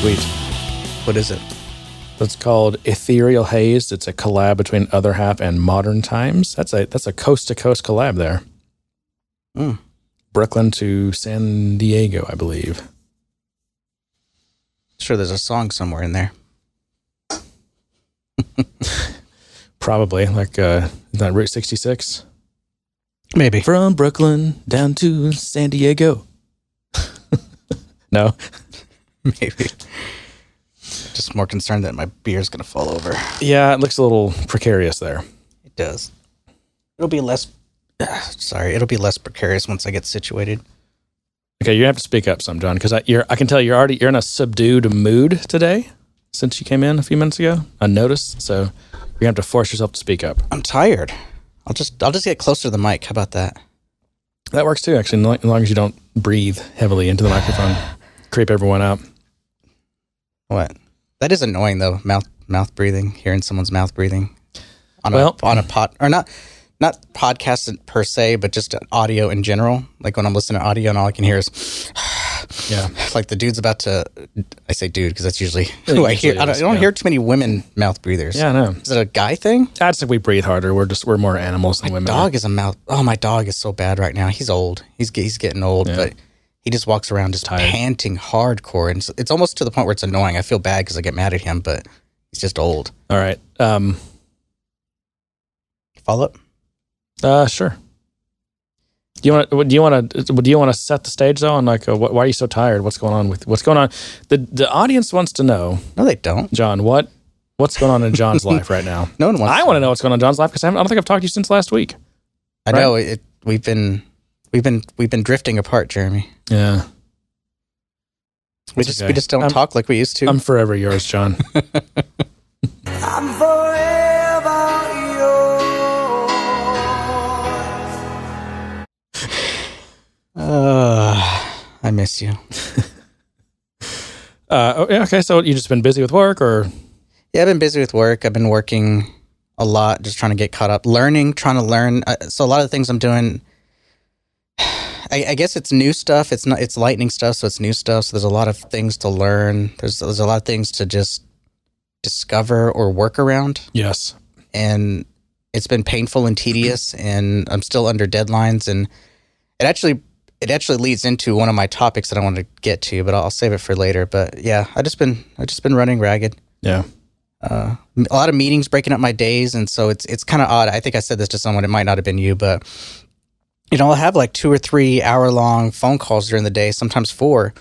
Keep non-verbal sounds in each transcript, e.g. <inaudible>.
sweet. What is it? It's called Ethereal Haze. It's a collab between Other Half and Modern Times. That's a that's a coast to coast collab there. Mm. Brooklyn to San Diego, I believe. Sure, there's a song somewhere in there. <laughs> Probably like uh, is that Route 66? Maybe. From Brooklyn down to San Diego. <laughs> no, <laughs> Maybe. Just more concerned that my beer's gonna fall over. yeah, it looks a little precarious there. It does. It'll be less. <sighs> Sorry, it'll be less precarious once I get situated. Okay, you have to speak up some, John, because I, I can tell you're already you're in a subdued mood today since you came in a few minutes ago. I noticed, so you're gonna have to force yourself to speak up. I'm tired. I'll just I'll just get closer to the mic. How about that? That works too, actually, as long as you don't breathe heavily into the microphone, creep everyone out. What? That is annoying though. Mouth mouth breathing. Hearing someone's mouth breathing on Well- a on a pot or not not podcast per se, but just audio in general. Like when I'm listening to audio and all I can hear is <sighs> Yeah, like the dude's about to. I say dude because that's usually who I hear. I don't, I don't yeah. hear too many women mouth breathers. yeah, I know. Is it a guy thing? I just think we breathe harder. We're just we're more animals than women. Dog is a mouth. Oh, my dog is so bad right now. He's old. He's he's getting old, Yeah. but he just walks around just Tired. panting hardcore, and it's, it's almost to the point where it's annoying. I feel bad because I get mad at him, but he's just old. All right. Um. Follow up. Uh. Sure. Do you want to? Do you want to? Do you want to set the stage though? On like, uh, wh- why are you so tired? What's going on with what's going on? The the audience wants to know, No, they don't. John. What what's going on in John's <laughs> life right now? No one wants. I want to know what's going on in John's life because I, I don't think I've talked to you since last week. I know it. We've been we've been we've been drifting apart, Jeremy. Yeah. We It's just okay. we just don't I'm- talk like we used to. I'm forever yours, John. <laughs> I'm forever yours. uh, I miss you. <laughs> Uh, oh, okay, so you just been busy with work, or Yeah, I've been busy with work. I've been working a lot, just trying to get caught up, learning, trying to learn. Uh, so a lot of the things I'm doing, <sighs> I, I guess it's new stuff. It's not. It's lightning stuff, so it's new stuff. So there's a lot of things to learn. There's there's a lot of things to just discover or work around, yes, and it's been painful and tedious. And I'm still under deadlines, and it actually it actually leads into one of my topics that I want to get to, but I'll, I'll save it for later. But yeah, I just been I just been running ragged yeah, uh, a lot of meetings breaking up my days, and so it's it's kind of odd. I think I said this to someone; it might not have been you, but you know, I'll have like two or three hour long phone calls during the day, sometimes four,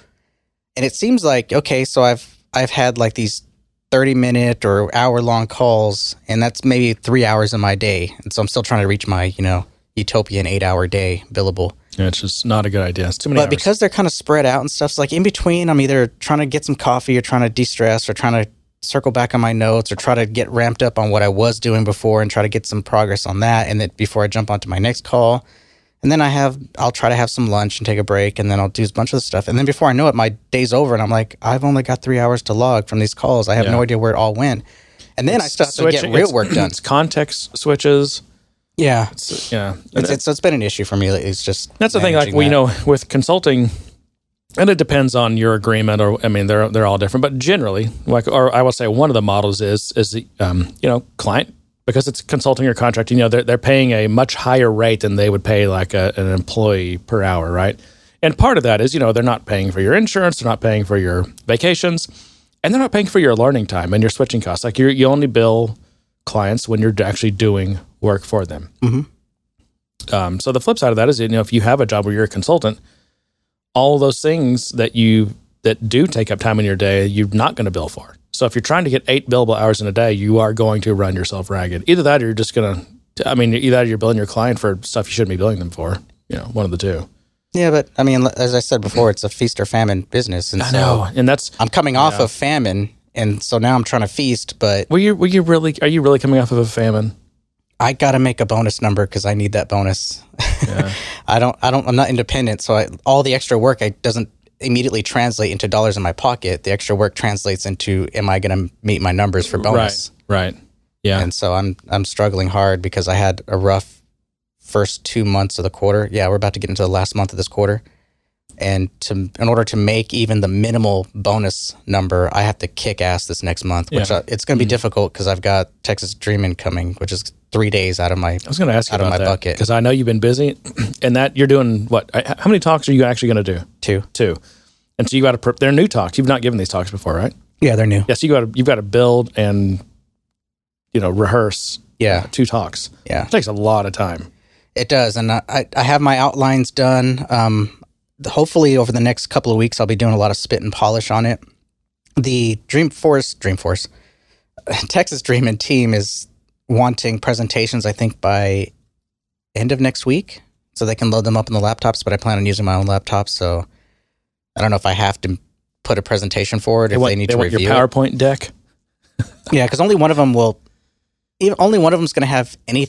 and it seems like okay, so I've I've had like these thirty minute or hour long calls, and that's maybe three hours of my day, and so I'm still trying to reach my you know utopian eight hour day billable. yeah, it's just not a good idea. It's too many But hours. because they're kind of spread out and stuff, so like in between, I'm either trying to get some coffee or trying to de stress or trying to circle back on my notes or try to get ramped up on what I was doing before and try to get some progress on that. And then before I jump onto my next call. And then I have, I'll try to have some lunch and take a break and then I'll do a bunch of stuff. And then before I know it, my day's over and I'm like, I've only got three hours to log from these calls. I have Yeah. no idea where it all went. And then I start to Switching- get real work done. It's <clears throat> context switches. Yeah. It's, yeah, It's, it's, it's been an issue for me. lately. It's just, That's the thing. Like we that. know with consulting, and it depends on your agreement, or I mean, they're they're all different. But generally, like, or I will say, one of the models is is the um, you know client because it's consulting or contracting. You know, they're they're paying a much higher rate than they would pay like a, an employee per hour, right? And part of that is you know they're not paying for your insurance, they're not paying for your vacations, and they're not paying for your learning time and your switching costs. Like you you only bill clients when you're actually doing work for them. Um, so the flip side of that is, you know, if you have a job where you're a consultant, all those things that you that do take up time in your day, you're not going to bill for. So if you're trying to get eight billable hours in a day, you are going to run yourself ragged. Either that, or you're just going to. I mean, either you're billing your client for stuff you shouldn't be billing them for. You know, one of the two. Yeah, but I mean, as I said before, it's a feast or famine business. And I so know, and that's. I'm coming off of famine, and so now I'm trying to feast, but Were you were you really? Are you really coming off of a famine? I got to make a bonus number because I need that bonus. Yeah. <laughs> I don't, I don't, I'm not independent, so I, all the extra work I doesn't immediately translate into dollars in my pocket. The extra work translates into, am I going to meet my numbers for bonus? Right. Right. Yeah. And so I'm, I'm struggling hard because I had a rough first two months of the quarter. Yeah, we're about to get into the last month of this quarter, And to in order to make even the minimal bonus number, I have to kick ass this next month, which Yeah. uh, it's going to be difficult because I've got Texas Dreaming coming, which is three days out of my I was going to ask you out of about my that bucket. because I know you've been busy, <clears throat> and that you're doing what? How many talks are you actually going to do? two. Two, and so you got to. Pre- they're new talks. You've not given these talks before, right? Yeah, they're new. Yes, you got to. You've got to build and you know rehearse Yeah, two talks. yeah. It takes a lot of time. It does, and I, I- I have my outlines done. Um, hopefully, over the next couple of weeks, I'll be doing a lot of spit and polish on it. The Dreamforce, Dreamforce, <sighs> Texas Dreaming team is wanting presentations. I think by end of next week, so they can load them up in the laptops. But I plan on using my own laptop, so I don't know if I have to put a presentation forward They if want, they need they to review your it. PowerPoint deck. <laughs> Yeah, because only one of them will. Even, only one of them is going to have any.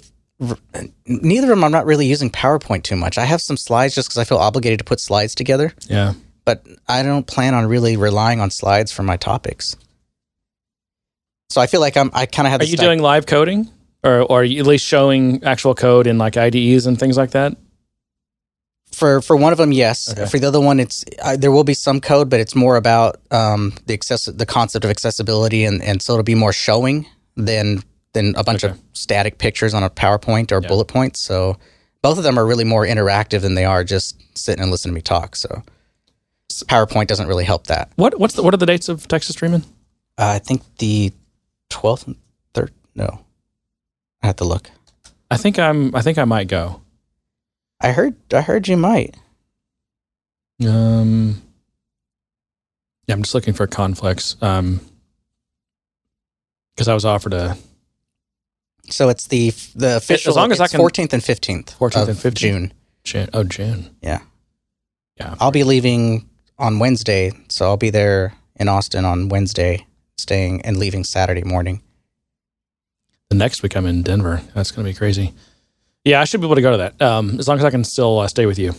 Neither of them. I'm not really using PowerPoint too much. I have some slides just because I feel obligated to put slides together, Yeah. but I don't plan on really relying on slides for my topics. So I feel like I'm. I kind of have. Are you doing live coding, or, or are you at least showing actual code in like IDEs and things like that? for for one of them? Yes. Okay. For the other one, it's uh, there will be some code, but it's more about um, the access the concept of accessibility, and and so it'll be more showing than than a bunch Okay. of static pictures on a PowerPoint or Yeah. bullet points. So both of them are really more interactive than they are just sitting and listening to me talk. So PowerPoint doesn't really help that. What what's the, what are the dates of Texas Dreaming? Uh, I think the twelfth and third. No, I have to look. I think I'm. I think I might go. I heard. I heard you might. Um. Yeah, I'm just looking for conflicts. Um. Because I was offered a So it's the the official. As long as I can- fourteenth and fifteenth. 14th and 15th. June. June. Oh, June. Yeah. Yeah. I'll be leaving on Wednesday, so I'll be there in Austin on Wednesday, staying and leaving Saturday morning. The next week I'm in Denver. That's going to be crazy. Yeah, I should be able to go to that. Um, as long as I can still uh, stay with you,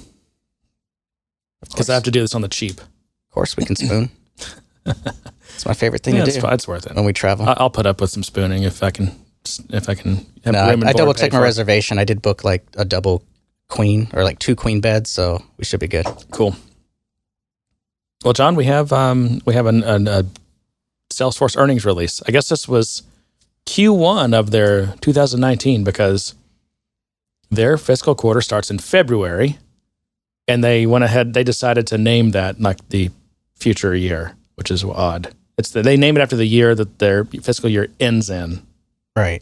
because I have to do this on the cheap. of course we can spoon. <laughs> it's my favorite thing Yeah, to it's, do it's worth it. when we travel. I- I'll put up with some spooning if I can. If I can. Have no, I, room I board double checked my for. reservation. I did book like a double queen or like two queen beds, so we should be good. Cool. Well, John, we have um, we have an, an, a Salesforce earnings release. I guess this was Q1 of their 2019 because their fiscal quarter starts in February, and they went ahead. They decided to name that like the future year, which is odd. It's the, they name it after the year that their fiscal year ends in. Right.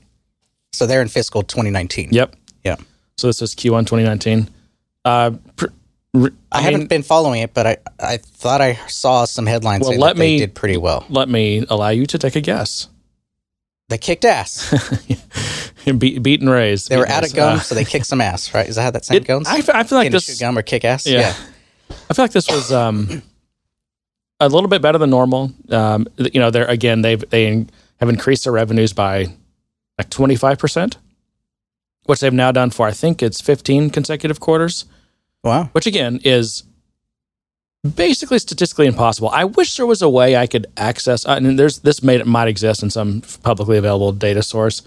So they're in fiscal 2019. Yep. Yeah. So this is Q1 2019. Uh, pr- r- I, I haven't mean- been following it, but I, I thought I saw some headlines Well, saying let that they me- did pretty well. let me allow you to take a guess. They kicked ass. <laughs> beat, beat and raise. They were and out raise. of gum, Uh, so they kicked some ass, right? Is that how that saying it- goes? I, f- I feel like Can this. chew gum or kick ass? Yeah. I feel like this was um, a little bit better than normal. Um, you know, they're again they've they have increased their revenues by like twenty five percent, which they've now done for I think it's fifteen consecutive quarters. Wow. which again is basically statistically impossible. I wish there was a way I could access. I mean, there's this made might exist in some publicly available data source,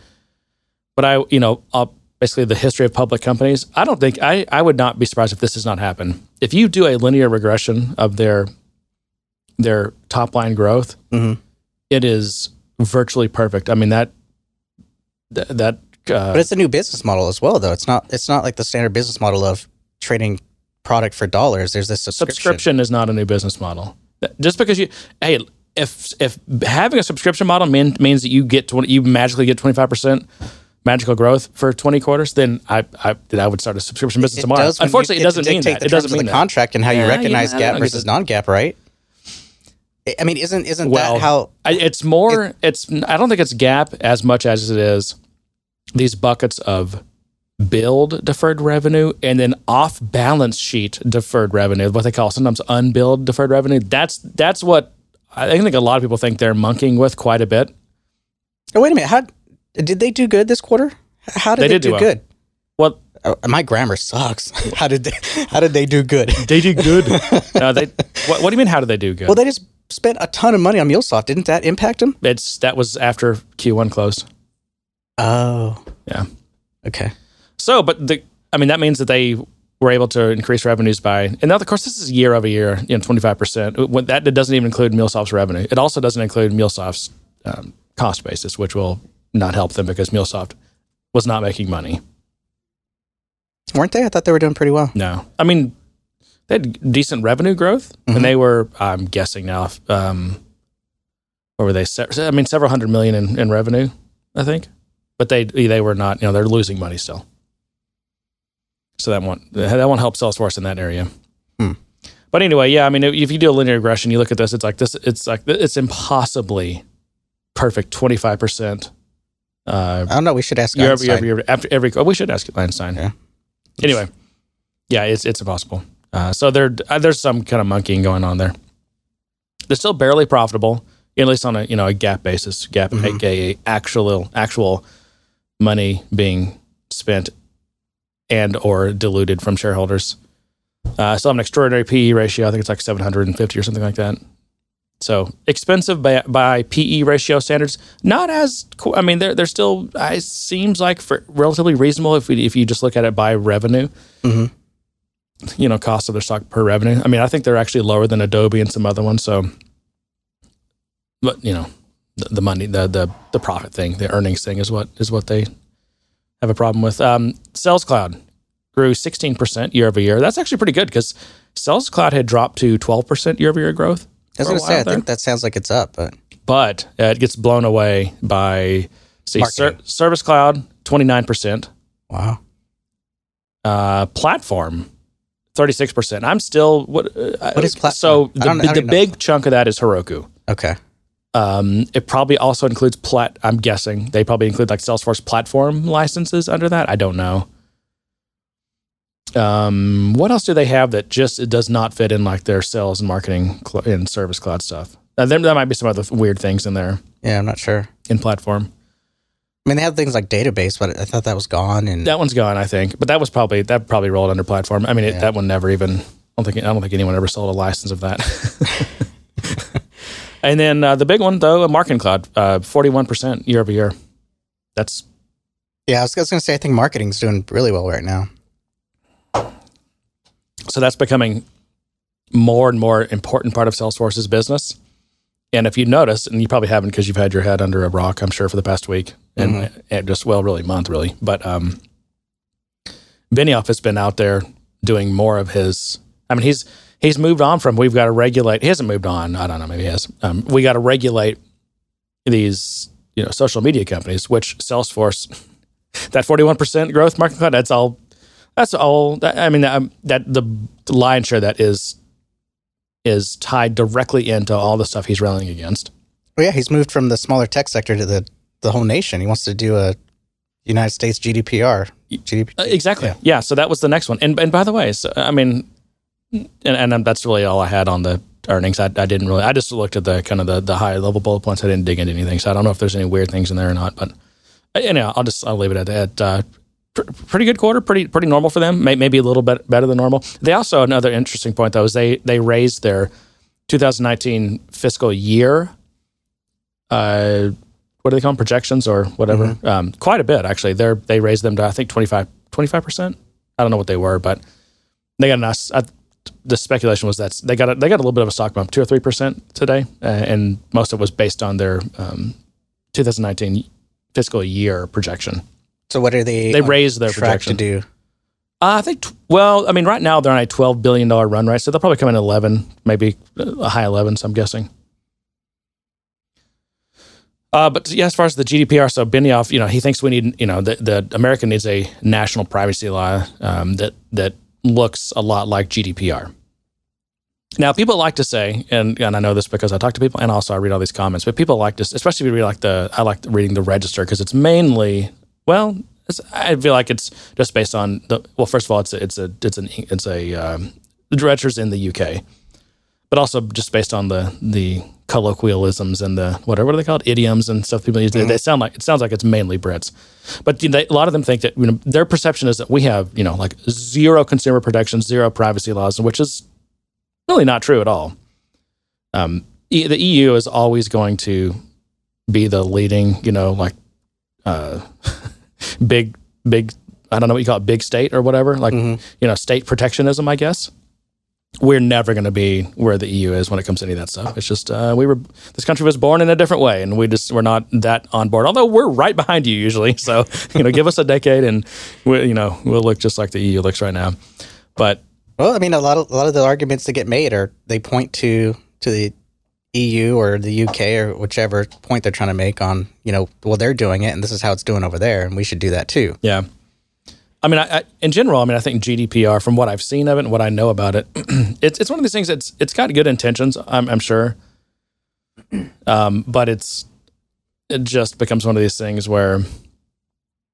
but I, you know, uh, basically the history of public companies. I don't think I I would not be surprised if this does not happen. If you do a linear regression of their their top line growth, Mhm. it is virtually perfect. I mean that that. that uh, But it's a new business model as well, though. It's not. It's not like the standard business model of trading product for dollars. There's this subscription. subscription is not a new business model. Just because you, hey, if if having a subscription model mean, means that you get 20, you magically get twenty five percent magical growth for twenty quarters, then I I then I would start a subscription business It tomorrow. does when you Unfortunately, it doesn't mean that. The It doesn't terms of mean the that. contract and how you recognize yeah, I GAAP versus that. non-GAAP, right? I- I mean, isn't isn't Well, that how? I, it's more. it's I don't think it's GAAP as much as it is these buckets of billed deferred revenue and then off balance sheet deferred revenue, what they call sometimes unbilled deferred revenue. That's that's what I think a lot of people think they're monkeying with quite a bit. Oh, wait a minute. How did they do good this quarter? How did They they, did do do well. good? Well, Oh, my grammar sucks. <laughs> how did they? How did they do good? they did good. no, <laughs> uh, they. What, what do you mean? How did they do good? Well, they just spent a ton of money on MuleSoft. Didn't that impact them? it's that was after Q1 closed. Oh, Yeah. okay. So, but the I mean that means that they were able to increase revenues by, and now of course this is year over year, you know, twenty five percent. That doesn't even include MuleSoft's revenue. It also doesn't include MuleSoft's um, cost basis, which will not help them because MuleSoft was not making money. Weren't they? I thought they were doing pretty well. No, I mean they had decent revenue growth, Mhm. and they were, I'm guessing now, um, what were they? I mean, several hundred million in, in revenue, I think, but they they were not. You know, they're losing money still. So that won't that won't help Salesforce in that area. Hmm. But anyway, yeah, I mean, if you do a linear regression, you look at this, it's like this, it's like it's impossibly perfect, twenty five percent. Uh, I don't know. We should ask year over year, Einstein. over year after every. Oh, we should ask Einstein. Yeah. Anyway, yeah, it's it's impossible. Uh, so there, uh, there's some kind of monkeying going on there. They're still barely profitable, at least on a you know a GAAP basis. GAAP, Mhm. aka actual actual money being spent and or diluted from shareholders. Uh, still have an extraordinary PE ratio. I think it's like 750 or something like that. So expensive by, by PE ratio standards. Not as co- I mean they're they're still. It seems like for relatively reasonable if we, if you just look at it by revenue. Mhm. You know, cost of their stock per revenue. I mean, I think they're actually lower than Adobe and some other ones. So, but you know, the, the money, the the the profit thing, the earnings thing is what is what they have a problem with. Um, Sales Cloud grew 16% year over year. That's actually pretty good because Sales Cloud had dropped to 12% year over year growth. I was going to say, I there. think that sounds like it's up, but but uh, it gets blown away by see ser- Service Cloud 29%, wow. uh, Platform 36%. I'm still what uh, What is Platform? So the, don't- I don't the know. big chunk of that is Heroku. Okay. Um, it probably also includes plat. I'm guessing they probably include like Salesforce platform licenses under that. I don't know. Um, what else do they have that just it does not fit in like their sales and marketing cl- and service cloud stuff? Uh, there, there might be some other weird things in there Yeah, I'm not sure. in platform. I mean, they have things like database, but I thought that was gone. And That one's gone, I think, but that was probably that probably rolled under platform. I mean, it, Yeah. that one never even. I don't think I don't think anyone ever sold a license of that. <laughs> and then uh, the big one though, a marketing cloud, forty one percent year over year. That's yeah, I was, was going to say, I think marketing's doing really well right now. so that's becoming more and more important part of Salesforce's business. And if you notice, and you probably haven't because you've had your head under a rock, I'm sure, for the past week and, and just well, really month, really. But um, Benioff has been out there doing more of his. I mean, he's he's moved on from. We've got to regulate. He hasn't moved on. I don't know. Maybe he has. Um, we got to regulate these, you know, social media companies, which Salesforce, <laughs> that 41 percent growth market cloud. That's all. That's all. That, I mean, um, that the lion's share that is is tied directly into all the stuff he's railing against. Well, yeah, he's moved from the smaller tech sector to the, the whole nation. He wants to do a United States GDPR. GDP. Uh, exactly. Yeah. Yeah. So that was the next one. And and by the way, so, I mean, and, and that's really all I had on the earnings. I, I didn't really. I just looked at the kind of the, the high level bullet points. I didn't dig into anything. So I don't know if there's any weird things in there or not. But uh, anyhow, I'll just I'll leave it at that. Uh, pr- pretty good quarter. Pretty pretty normal for them. May, maybe a little bit better than normal. They also another interesting point though is they they raised their 2019 fiscal year. Uh, what do they call them? Projections or whatever? Um, quite a bit actually. They're they raised them to I think 25 percent. I don't know what they were, but they got a nice. I, the speculation was that they got a, they got a little bit of a stock bump, two or three percent today, uh, and most of it was based on their um, 2019 fiscal year projection. So what are they? They raised their projection. to do. Uh, I think. t- Well, I mean, right now they're on a twelve billion dollar run rate, so they'll probably come in at eleven, maybe a high 11. So I'm guessing. Uh, but yeah, as far as the GDPR, so Benioff, you know, he thinks we need, you know, the, the America needs a national privacy law um, that that looks a lot like GDPR. Now, people like to say, and, and I know this because I talk to people, and also I read all these comments. But people like to, especially if you read like the, I like reading the register because it's mainly, well, it's, I feel like it's just based on the. Well, first of all, it's a, it's a it's an it's a um, the register's in the UK, but also just based on the the colloquialisms and the whatever what are they called idioms and stuff people use. They, they sound like it sounds like it's mainly Brits, but they, a lot of them think that you know their perception is that we have you know like zero consumer protections, zero privacy laws, which is really not true at all. Um, e- the EU is always going to be the leading, you know, like uh, <laughs> big big I don't know what you call it, big state or whatever, like you know, state protectionism, I guess. We're never going to be where the EU is when it comes to any of that stuff. It's just uh, we were this country was born in a different way, and we just we're not that on board. Although we're right behind you usually, <laughs> so you know, give us a decade, and we, you know we'll look just like the EU looks right now. But Well, I mean, a lot of a lot of the arguments that get made are they point to to the EU or the UK or whichever point they're trying to make on you know well they're doing it and this is how it's doing over there and we should do that too. Yeah. I mean, I, I, in general, I mean, I think GDPR, from what I've seen of it and what I know about it, <clears throat> it's it's one of these things. It's it's got good intentions, I'm, I'm sure, um, but it's it just becomes one of these things where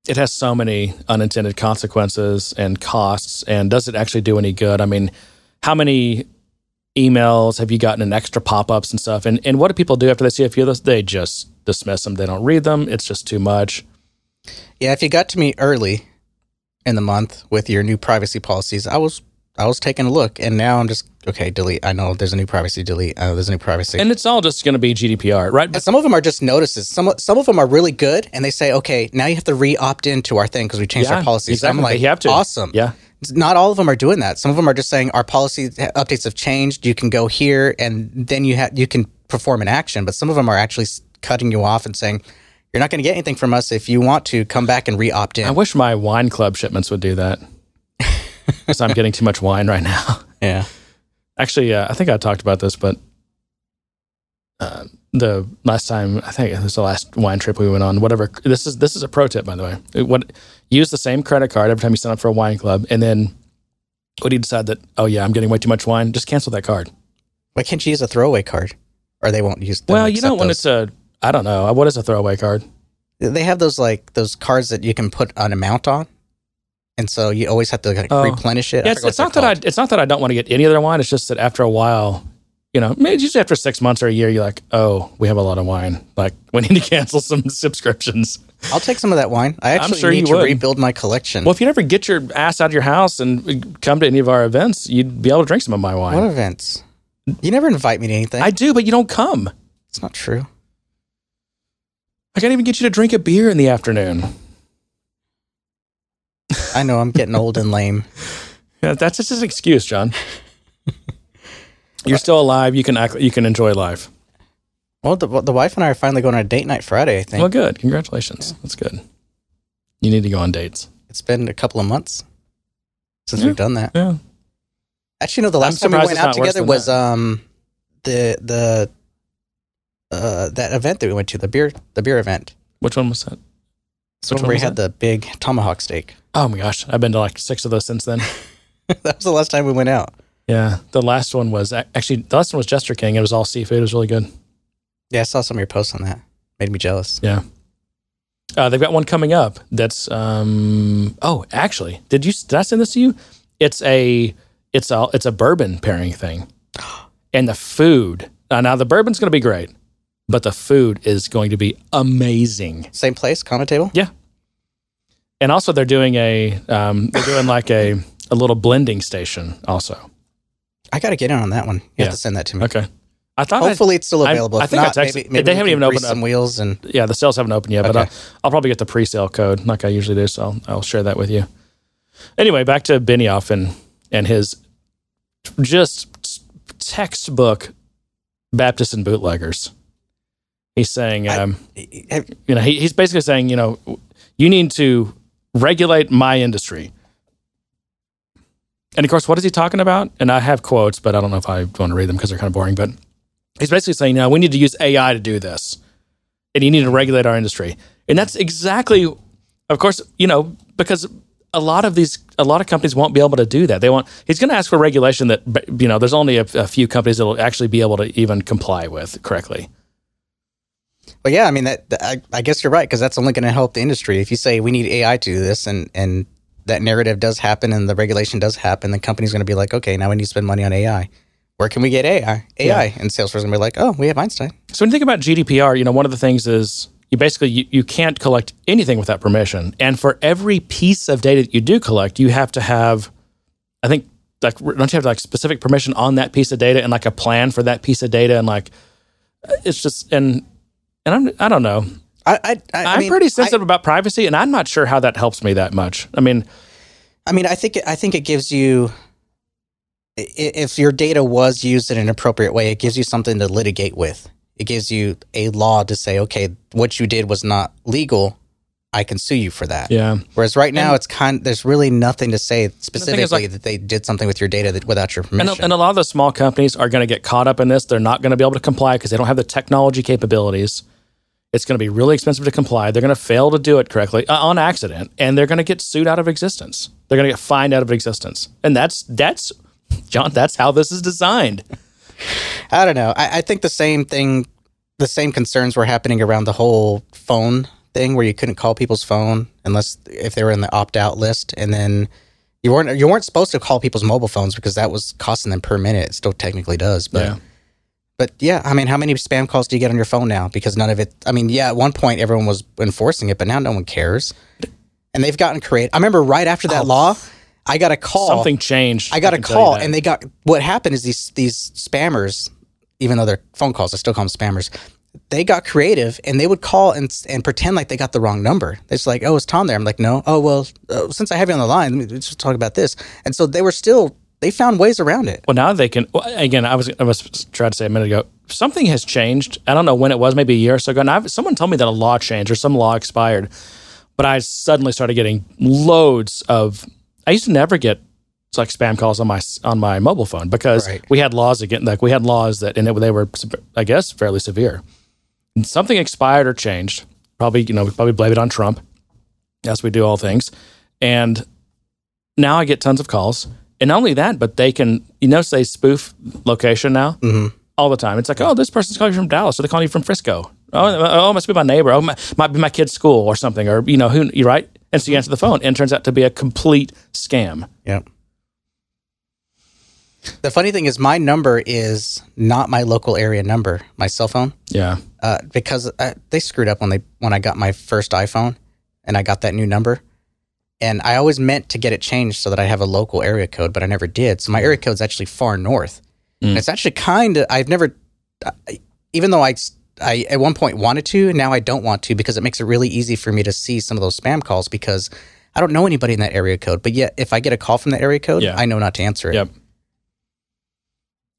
it has so many unintended consequences and costs. And does it actually do any good? I mean, how many emails have you gotten in extra pop ups and stuff? And and what do people do after they see a few of those? They just dismiss them. They don't read them. It's just too much. Yeah, if you got to me early in the month with your new privacy policies, I was I was taking a look and now I'm just okay, delete. I know there's a new privacy delete. I know there's a new privacy. And it's all just going to be GDPR, right? And some of them are just notices. Some some of them are really good, and they say, "Okay, now you have to re-opt into our thing because we changed Yeah, our policies." exactly. I'm like, You have to. awesome. Yeah. Not all of them are doing that. Some of them are just saying our policy uh, updates have changed. You can go here, and then you have you can perform an action. But some of them are actually cutting you off and saying, "You're not going to get anything from us. If you want to, come back and re-opt in." I wish my wine club shipments would do that. <laughs> Because I'm getting too much wine right now. yeah. Actually, uh, I think I talked about this, but uh, the last time I think it was the last wine trip we went on. Whatever. This is this is a pro tip, by the way. It- what use the same credit card every time you sign up for a wine club, and then when you decide that oh yeah, I'm getting way too much wine, just cancel that card. Why can't you use a throwaway card, or they won't use? well, you know accept when those. it's a I don't know what is a throwaway card. they have those like those cards that you can put an amount on, and so you always have to like Oh. replenish it. Yeah, it's, it's not that I it's not that I don't want to get any other wine. It's just that after a while, you know, maybe usually after six months or a year, you're like, oh, we have a lot of wine. Like <laughs> we need to cancel some <laughs> subscriptions. I'll take some of that wine. I actually sure need you to would. rebuild my collection. Well, if you never get your ass out of your house and come to any of our events, you'd be able to drink some of my wine. What events? You never invite me to anything. I do, but you don't come. it's not true. I can't even get you to drink a beer in the afternoon. I know I'm getting old and lame. <laughs> Yeah, that's just an excuse, John. <laughs> You're still alive. You can act. You can enjoy life. Well, the, the wife and I are finally going on a date night Friday. I think Well, good. Congratulations. That's good. You need to go on dates. it's been a couple of months since Yeah. we've done that. Yeah. Actually, no. The last time we went out together was that. um the the uh that event that we went to the beer the beer event. Which one was that? So Which one where we had the big tomahawk steak. Oh my gosh, I've been to like six of those since then. <laughs> that was the last time we went out. Yeah, the last one was actually the last one was Jester King. It was all seafood. It was really good. Yeah, I saw some of your posts on that. Made me jealous. Yeah. Uh, they've got one coming up. That's um. Oh, actually, did you? Did I send this to you? It's a. It's a. It's a bourbon pairing thing, <gasps> and the food. Uh, now the bourbon's going to be great, but the food is going to be amazing. Same place, common table. Yeah. And also, they're doing a. Um, they're doing like a a little blending station also. I got to get in on that one. You Yeah. have to send that to me. Okay. I thought I- Hopefully, it's still available. I If think I not, texted- maybe, maybe they haven't even opened some up. wheels and yeah, the sales haven't opened yet, but I'll, I'll probably get the pre-sale code like I usually do. So I'll, I'll share that with you. Anyway, back to Benioff and and his just textbook Baptist and bootleggers. He's saying, I- um, Have- you know, he, he's basically saying, you know, you need to regulate my industry. And of course, what is he talking about? And I have quotes, but I don't know if I want to read them because they're kind of boring. But he's basically saying, you know, we need to use AI to do this. And you need to regulate our industry. And that's exactly, of course, you know, because a lot of these, a lot of companies won't be able to do that. They want, he's going to ask for regulation that, you know, there's only a, a few companies that will actually be able to even comply with correctly. Well, yeah, I mean that. that- I, I guess you're right because that's only going to help the industry. If you say we need AI to do this, and and that narrative does happen, and the regulation does happen, the company's going to be like, okay, now we need to spend money on AI. Where can we get AI? AI, and Salesforce is going to be like, oh, we have Einstein. So when you think about GDPR, you know, one of the things is you basically you, you can't collect anything without permission. And for every piece of data that you do collect, you have to have, I think, like don't you have like specific permission on that piece of data and like a plan for that piece of data and like it's just and and I'm I don't know. I, I, I, I I'm mean, pretty sensitive about privacy, and I'm not sure how that helps me that much. I mean, I, I mean, I think I think it gives you if your data was used in an appropriate way, it gives you something to litigate with. It gives you a law to say, okay, what you did was not legal. I can sue you for that. yeah, Whereas right now, And- it's kind. There's really nothing to say specifically like- that they did something with your data that, without your and permission. a, and a lot of the small companies are going to get caught up in this. They're not going to be able to comply because they don't have the technology capabilities. It's going to be really expensive to comply. They're going to fail to do it correctly uh, on accident, and they're going to get sued out of existence. They're going to get fined out of existence, and that's that's John. That's how this is designed. I don't know. I, I think the same thing, the same concerns were happening around the whole phone thing, where you couldn't call people's phone unless if they were in the opt out list, and then you weren't you weren't supposed to call people's mobile phones because that was costing them per minute. It still technically does, but. Yeah. But yeah, I mean, how many spam calls do you get on your phone now? Because none of it. I mean, yeah, at one point everyone was enforcing it, but now no one cares. And they've gotten creative. I remember right after that law, I got a call. Something changed. I got a tell you call, and they got what happened is these these spammers, even though they're phone calls, I still call them spammers. They got creative, and they would call and and pretend like they got the wrong number. It's like, oh, is Tom there? I'm like, no. Oh well, uh, since I have you on the line, let me just talk about this. And so they were still they found ways around it. Well, now they can. Again, I was I was trying to say a minute ago. Something has changed. I don't know when it was, maybe a year or so ago. And I've, someone told me that a law changed or some law expired, but I suddenly started getting loads of. I used to never get like spam calls on my on my mobile phone because Right. we had laws again. Like we had laws that, and it, they were, I guess, fairly severe. And something expired or changed. Probably, you know, we probably blame it on Trump, as we do all things. And now I get tons of calls. And not only that, but they can, you know say spoof location now Mhm. all the time. It's like, oh, this person's calling you from Dallas, or they're calling you from Frisco. Oh, oh, it must be my neighbor. Oh, might, might be my kid's school or something, or you know, who you right? And so you answer the phone, and it turns out to be a complete scam. Yep. The funny thing is, my number is not my local area number, my cell phone, Yeah, uh, because uh, they screwed up when they when I got my first iPhone, and I got that new number, and I always meant to get it changed so that I have a local area code, but I never did. So my area code is actually far north, Mm. and it's actually kind of I've never, I- even though I I at one point wanted to, now I don't want to because it makes it really easy for me to see some of those spam calls because. I don't know anybody in that area code, but yet if I get a call from that area code, Yeah. I know not to answer it. Yep.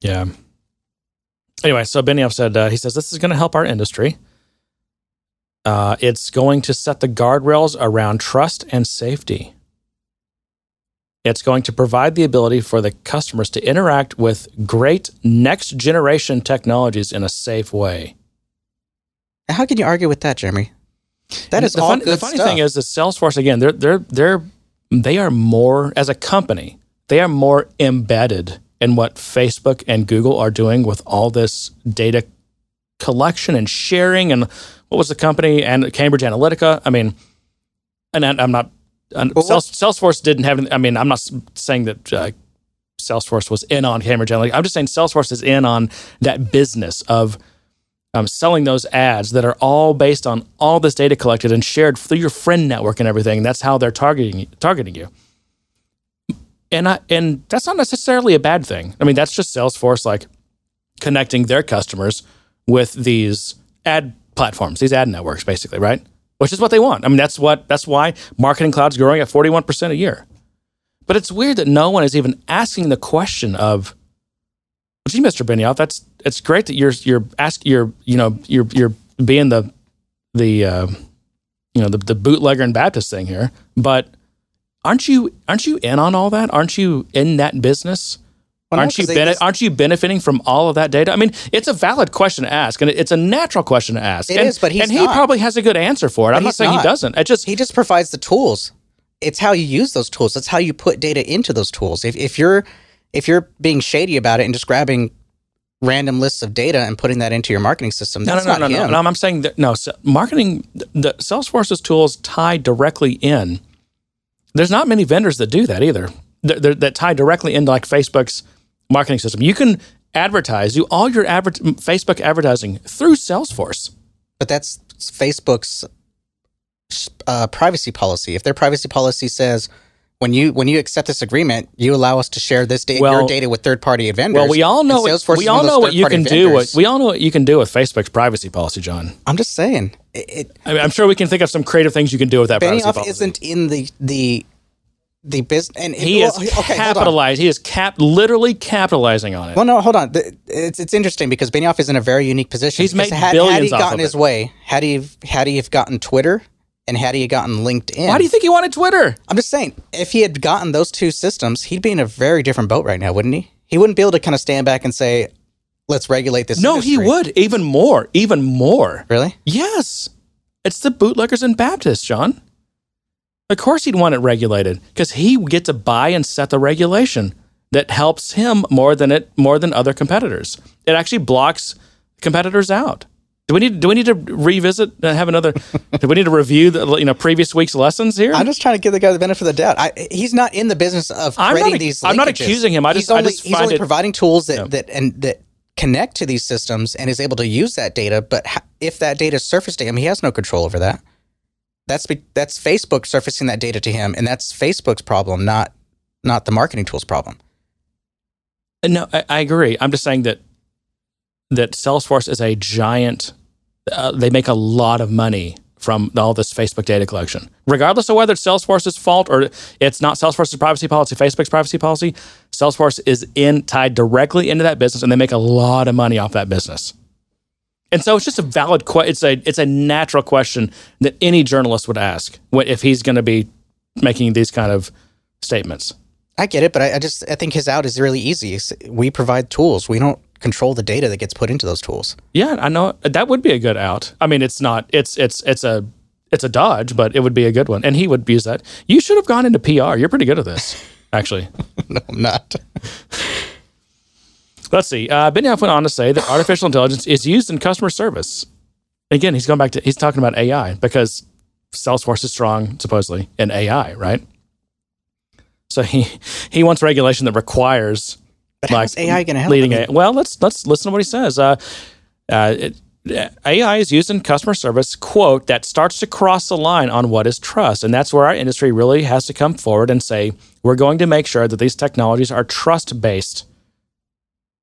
yeah. Anyway, so Benioff said uh, he says this is going to help our industry. Uh, it's going to set the guardrails around trust and safety. It's going to provide the ability for the customers to interact with great next generation technologies in a safe way. How can you argue with that, Jeremy? That is the, all fun- good the funny stuff. thing is, the Salesforce again, they're they're they're they are more as a company, they are more embedded in what Facebook and Google are doing with all this data collection and sharing. And what was the company and Cambridge Analytica? I mean, and I'm not. And Well, Sales, Salesforce didn't have. I mean, I'm not saying that uh, Salesforce was in on Cambridge Analytica. I'm just saying Salesforce is in on that business of um, selling those ads that are all based on all this data collected and shared through your friend network and everything. That's how they're targeting targeting you. And I and that's not necessarily a bad thing. I mean, that's just Salesforce like connecting their customers with these ad platforms, these ad networks, basically, right? Which is what they want. I mean, that's what that's why Marketing Cloud's growing at forty one percent a year. But it's weird that no one is even asking the question of, "Gee, Mr. Benioff, that's it's great that you're you're ask you're you know you're you're being the the uh, you know the the bootlegger and Baptist thing here, but aren't you aren't you in on all that? Aren't you in that business? Well, aren't you 'cause they bene- just- aren't you benefiting from all of that data? I mean, it's a valid question to ask, and it's a natural question to ask. It and, is, but he's and he probably has a good answer for it. I'm not saying not. he doesn't. I just he just provides the tools. It's how you use those tools. That's how you put data into those tools. If if you're if you're being shady about it and just grabbing random lists of data and putting that into your marketing system, that's no, no, not no, no, him. no. I'm saying that no. So marketing, the Salesforce's tools tie directly in. There's not many vendors that do that either. That, that- that tie directly into like Facebook's marketing system. You can advertise, do all your adver- Facebook advertising through Salesforce. But that's Facebook's uh, privacy policy. If their privacy policy says when you when you accept this agreement, you allow us to share this data, Well- your data with third party vendors. Well, we all know what, Salesforce we all one of those know what you can do. With, we all know what you can do with Facebook's privacy policy, John. I'm just saying, it, it, I mean, I'm sure we can think of some creative things you can do with that privacy Benioff policy. isn't in the the the business, and he well, is okay, capitalized. He is cap literally capitalizing on it. Well, no, hold on. It's it's interesting because Benioff is in a very unique position. He's made had, had billions he off gotten his it. way, had he had he have gotten Twitter, and had he gotten LinkedIn, Why do you think he wanted Twitter? I'm just saying, if he had gotten those two systems, he'd be in a very different boat right now, wouldn't he? He wouldn't be able to kind of stand back and say, "Let's regulate this." No, he would even more, even more. Really? Yes, it's the bootleggers and Baptists, John. Of course, he'd want it regulated because he gets to buy and set the regulation that helps him more than it more than other competitors. It actually blocks competitors out. Do we need do we need to revisit and have another? <laughs> do we need to review the you know previous week's lessons here? I'm just trying to give the guy the benefit of the doubt. I, he's not in the business of I'm not creating these. I'm not accusing him. I he's just- I only, just he's only it- providing tools that that and that connect to these systems and is able to use that data. But ha- if that data is surfaced to him, he has no control over that. That's that's Facebook surfacing that data to him, and that's Facebook's problem, not not the marketing tools problem. No, I, I agree. I'm just saying that that Salesforce is a giant. Uh, they make a lot of money from all this Facebook data collection, regardless of whether it's Salesforce's fault or it's not Salesforce's privacy policy, Facebook's privacy policy. Salesforce is in tied directly into that business, and they make a lot of money off that business. And so it's just a valid question. It's a it's a natural question that any journalist would ask if he's going to be making these kind of statements. I get it, but I, I just I think his out is really easy. We provide tools. We don't control the data that gets put into those tools. Yeah, I know that would be a good out. I mean, it's not. It's it's it's a it's a dodge, but it would be a good one, and he would use that. You should have gone into PR. You're pretty good at this, actually. <laughs> no, I'm not. <laughs> Let's see. Uh, Benioff went on to say that artificial intelligence is used in customer service. Again, he's going back to he's talking about AI because Salesforce is strong supposedly in AI, right? So he he wants regulation that requires But how's AI going to help? leading I mean, a well let's let's listen to what he says uh, uh, it, ai is used in customer service quote that starts to cross the line on what is trust and that's where our industry really has to come forward and say we're going to make sure that these technologies are trust based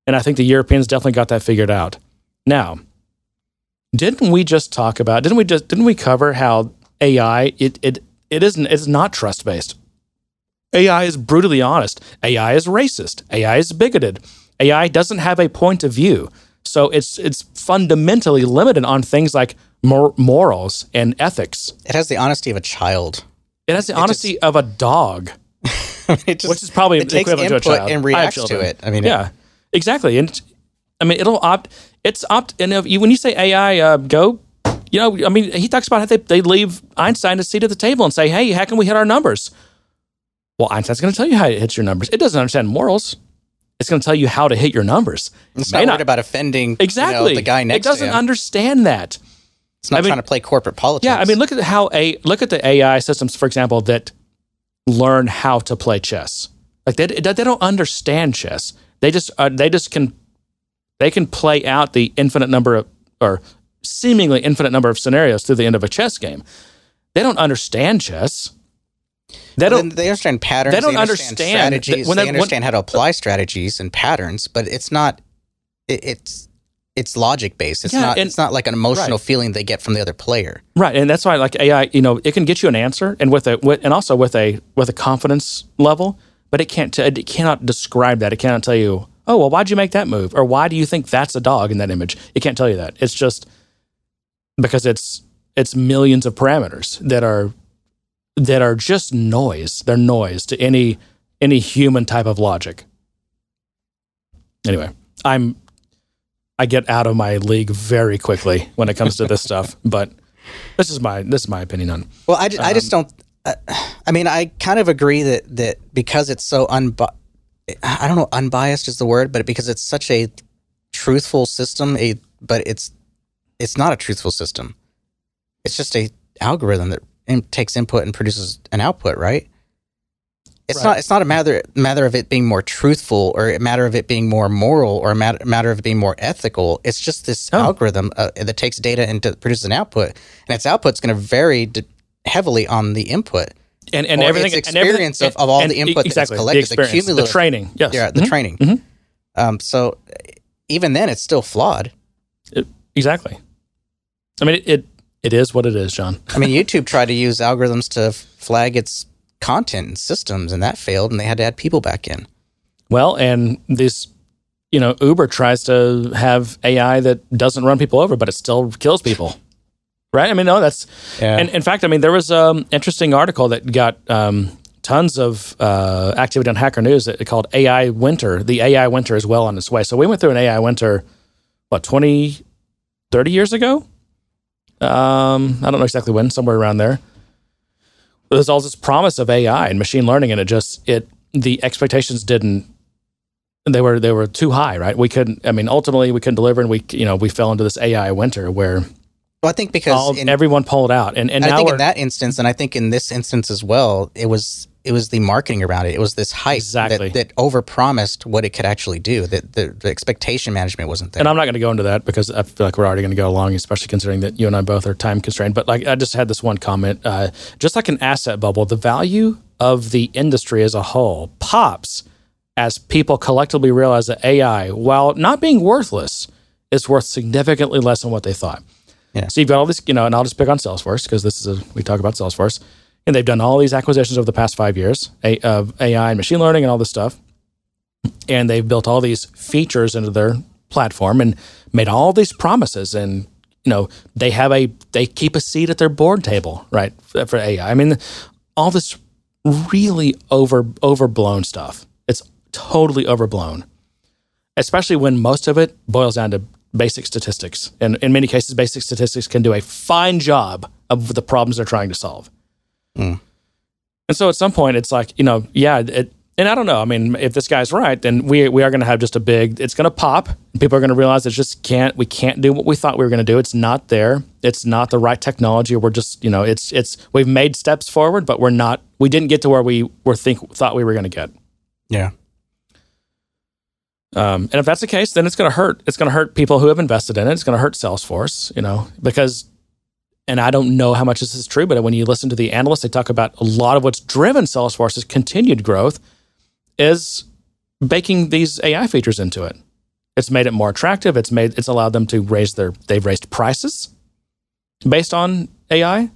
and i think the europeans definitely got that figured out now didn't we just talk about didn't we just didn't we cover how ai it it, it isn't it's not trust based AI is brutally honest. AI is racist. AI is bigoted. AI doesn't have a point of view. So it's it's fundamentally limited on things like mor- morals and ethics. it has the honesty of a child. It has the honesty of a dog, <laughs> just, which is probably it takes equivalent to a input child. and reacts to it. I mean, yeah, exactly. And I mean, it'll opt. It's opt. And if you, when you say AI, uh, go. You know, I mean, he talks about how they they leave Einstein a seat at the table and say, "Hey, how can we hit our numbers?" Well, Einstein's going to tell you how it hits your numbers. It doesn't understand morals. It's going to tell you how to hit your numbers. It's not worried about offending you know, exactly the guy next It doesn't understand that. it's not I mean- trying to play corporate politics. Yeah, I mean, look at how a look at the AI systems, for example, that learn how to play chess. Like they they don't understand chess. They just uh, they just can they can play out the infinite number of or seemingly infinite number of scenarios through the end of a chess game. They don't understand chess. They Well, don't. they understand patterns. they don't understand, understand that strategies. when they they- when- understand how to apply strategies and patterns, but it's not. It, it's it's logic based. It's Yeah, not. and- it's not like an emotional right. feeling they get from the other player. Right, and that's why like AI, you know, it can get you an answer, and with a with, and also with a with a confidence level, but it can't t- it cannot describe that. It cannot tell you, oh well, why'd you make that move, or why do you think that's a dog in that image? It can't tell you that. It's just because it's it's millions of parameters that are that are just noise. They're noise to any any human type of logic. Anyway, I'm I get out of my league very quickly when it comes to this stuff, but this is my this is my opinion on. Well, I, ju- I Um, just don't. I mean, I kind of agree that that because it's so unbi- I don't know, unbiased is the word, but because it's such a truthful system, a but it's it's not a truthful system. It's just a algorithm that in, takes input and produces an output, right? It's Right. not. It's not a matter matter of it being more truthful, or a matter of it being more moral, or a matter, matter of it being more ethical. It's just this Oh. algorithm uh, that takes data and produces an output, and its output's going to vary d- heavily on the input. and and everything its and everything- experience of- of all and- the input that's collected, the the experience, the training. Yes, Yeah, the Mhm. training. Mhm. Um, so even then, it's still flawed. exactly. I mean, it, it it is what it is, John. <laughs> I mean, YouTube tried to use algorithms to flag its content and systems, and that failed, and they had to add people back in. Well, and this, you know, Uber tries to have AI that doesn't run people over, but it still kills people. Right? I mean, no, that's Yeah. And in fact, I mean, there was an interesting article that got um, tons of uh, activity on Hacker News that called AI Winter. The AI Winter is well on its way. So we went through an AI Winter, what, 20, 30 years ago? Um, I don't know exactly when, somewhere around there. There's all this promise of AI and machine learning, and it just, it, the expectations didn't, they were, they were too high, right? We couldn't, I mean, ultimately we couldn't deliver and we, you know, we fell into this AI winter where Well, I think because all, in, everyone pulled out. And, and I think in that instance, and I think in this instance as well, it was it was the marketing around it. It was this hype Exactly. that, that overpromised what it could actually do. That the, the expectation management wasn't there. and I'm not going to go into that because I feel like we're already going to go along, especially considering that you and I both are time constrained. But like, I just had this one comment. Uh, just like an asset bubble, the value of the industry as a whole pops as people collectively realize that AI, while not being worthless, is worth significantly less than what they thought. Yeah. So you've got all this, you know, and I'll just pick on Salesforce because this is a we talk about Salesforce, and they've done all these acquisitions over the past five years a, of AI and machine learning and all this stuff. And they've built all these features into their platform and made all these promises. And you know they have a they keep a seat at their board table right for, for AI I mean all this really over overblown stuff. It's totally overblown. Especially when most of it boils down to basic statistics and in many cases basic statistics can do a fine job of the problems they're trying to solve hmm. and so at some point, it's like, you know, yeah, it, and I don't know. I mean, if this guy's right, then we we are going to have just a big. It's going to pop. People are going to realize it's just can't. We can't do what we thought we were going to do. It's not there. It's not the right technology. We're just, you know, it's it's. We've made steps forward, but we're not. We didn't get to where we were think thought we were going to get. yeah, Um, and if that's the case, then it's going to hurt. It's going to hurt people who have invested in it. It's going to hurt Salesforce, you know, because, and I don't know how much this is true, but when you listen to the analysts, they talk about a lot of what's driven Salesforce's continued growth is baking these AI features into it. It's made it more attractive. It's made it's allowed them to raise their they've raised prices based on AI.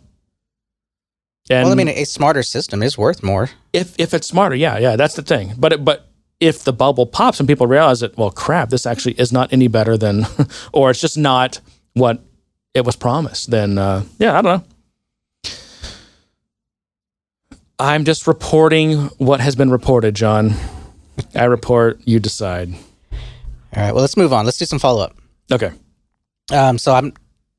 And well, I mean, a smarter system is worth more. if if it's smarter, yeah, yeah, that's the thing. But it, but if the bubble pops and people realize that, well, crap, this actually is not any better than, <laughs> or it's just not what it was promised, then uh, yeah, I don't know. I'm just reporting what has been reported, John. I report, you decide. All right, well, let's move on. Let's do some follow up. Okay. Um, so I'm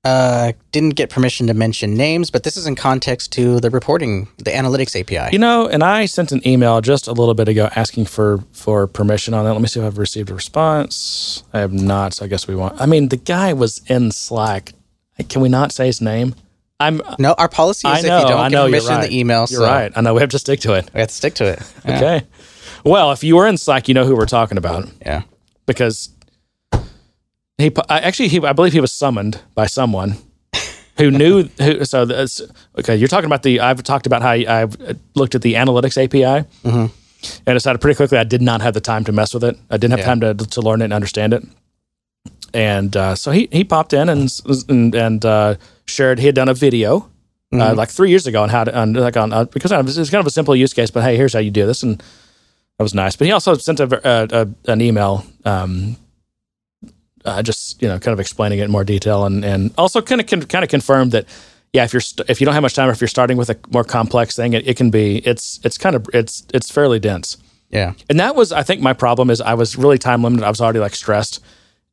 uh, didn't get permission to mention names, but this is in context to the reporting, the analytics API. You know, and I sent an email just a little bit ago asking for for permission on that. Let me see if I've received a response. I have not, so I guess we want. I mean, the guy was in Slack. Can we not say his name? I'm. no, our policy is I if you don't I get know. Permission right. the email. You're so right. I know. We have to stick to it. We have to stick to it. Yeah. Okay. Well, if you were in Slack, you know who we're talking about Yeah. because he actually he I believe he was summoned by someone who <laughs> knew who. So that's, okay, you're talking about the. I've talked about how I've looked at the analytics API and decided pretty quickly I did not have the time to mess with it. I didn't have Yeah. time to to learn it and understand it. And uh, so he he popped in and and, and uh, shared he had done a video. Uh, like three years ago on how to on, like on uh, because it was, kind of a simple use case, but hey, here's how you do this, and that was nice. But he also sent a, a, a an email, um, uh, just you know, kind of explaining it in more detail, and and also kind of con- kind of confirmed that yeah, if you're st- if you don't have much time, or if you're starting with a more complex thing, it, it can be it's it's kind of it's it's fairly dense. Yeah. And that was, I think, my problem is I was really time limited. I was already like stressed,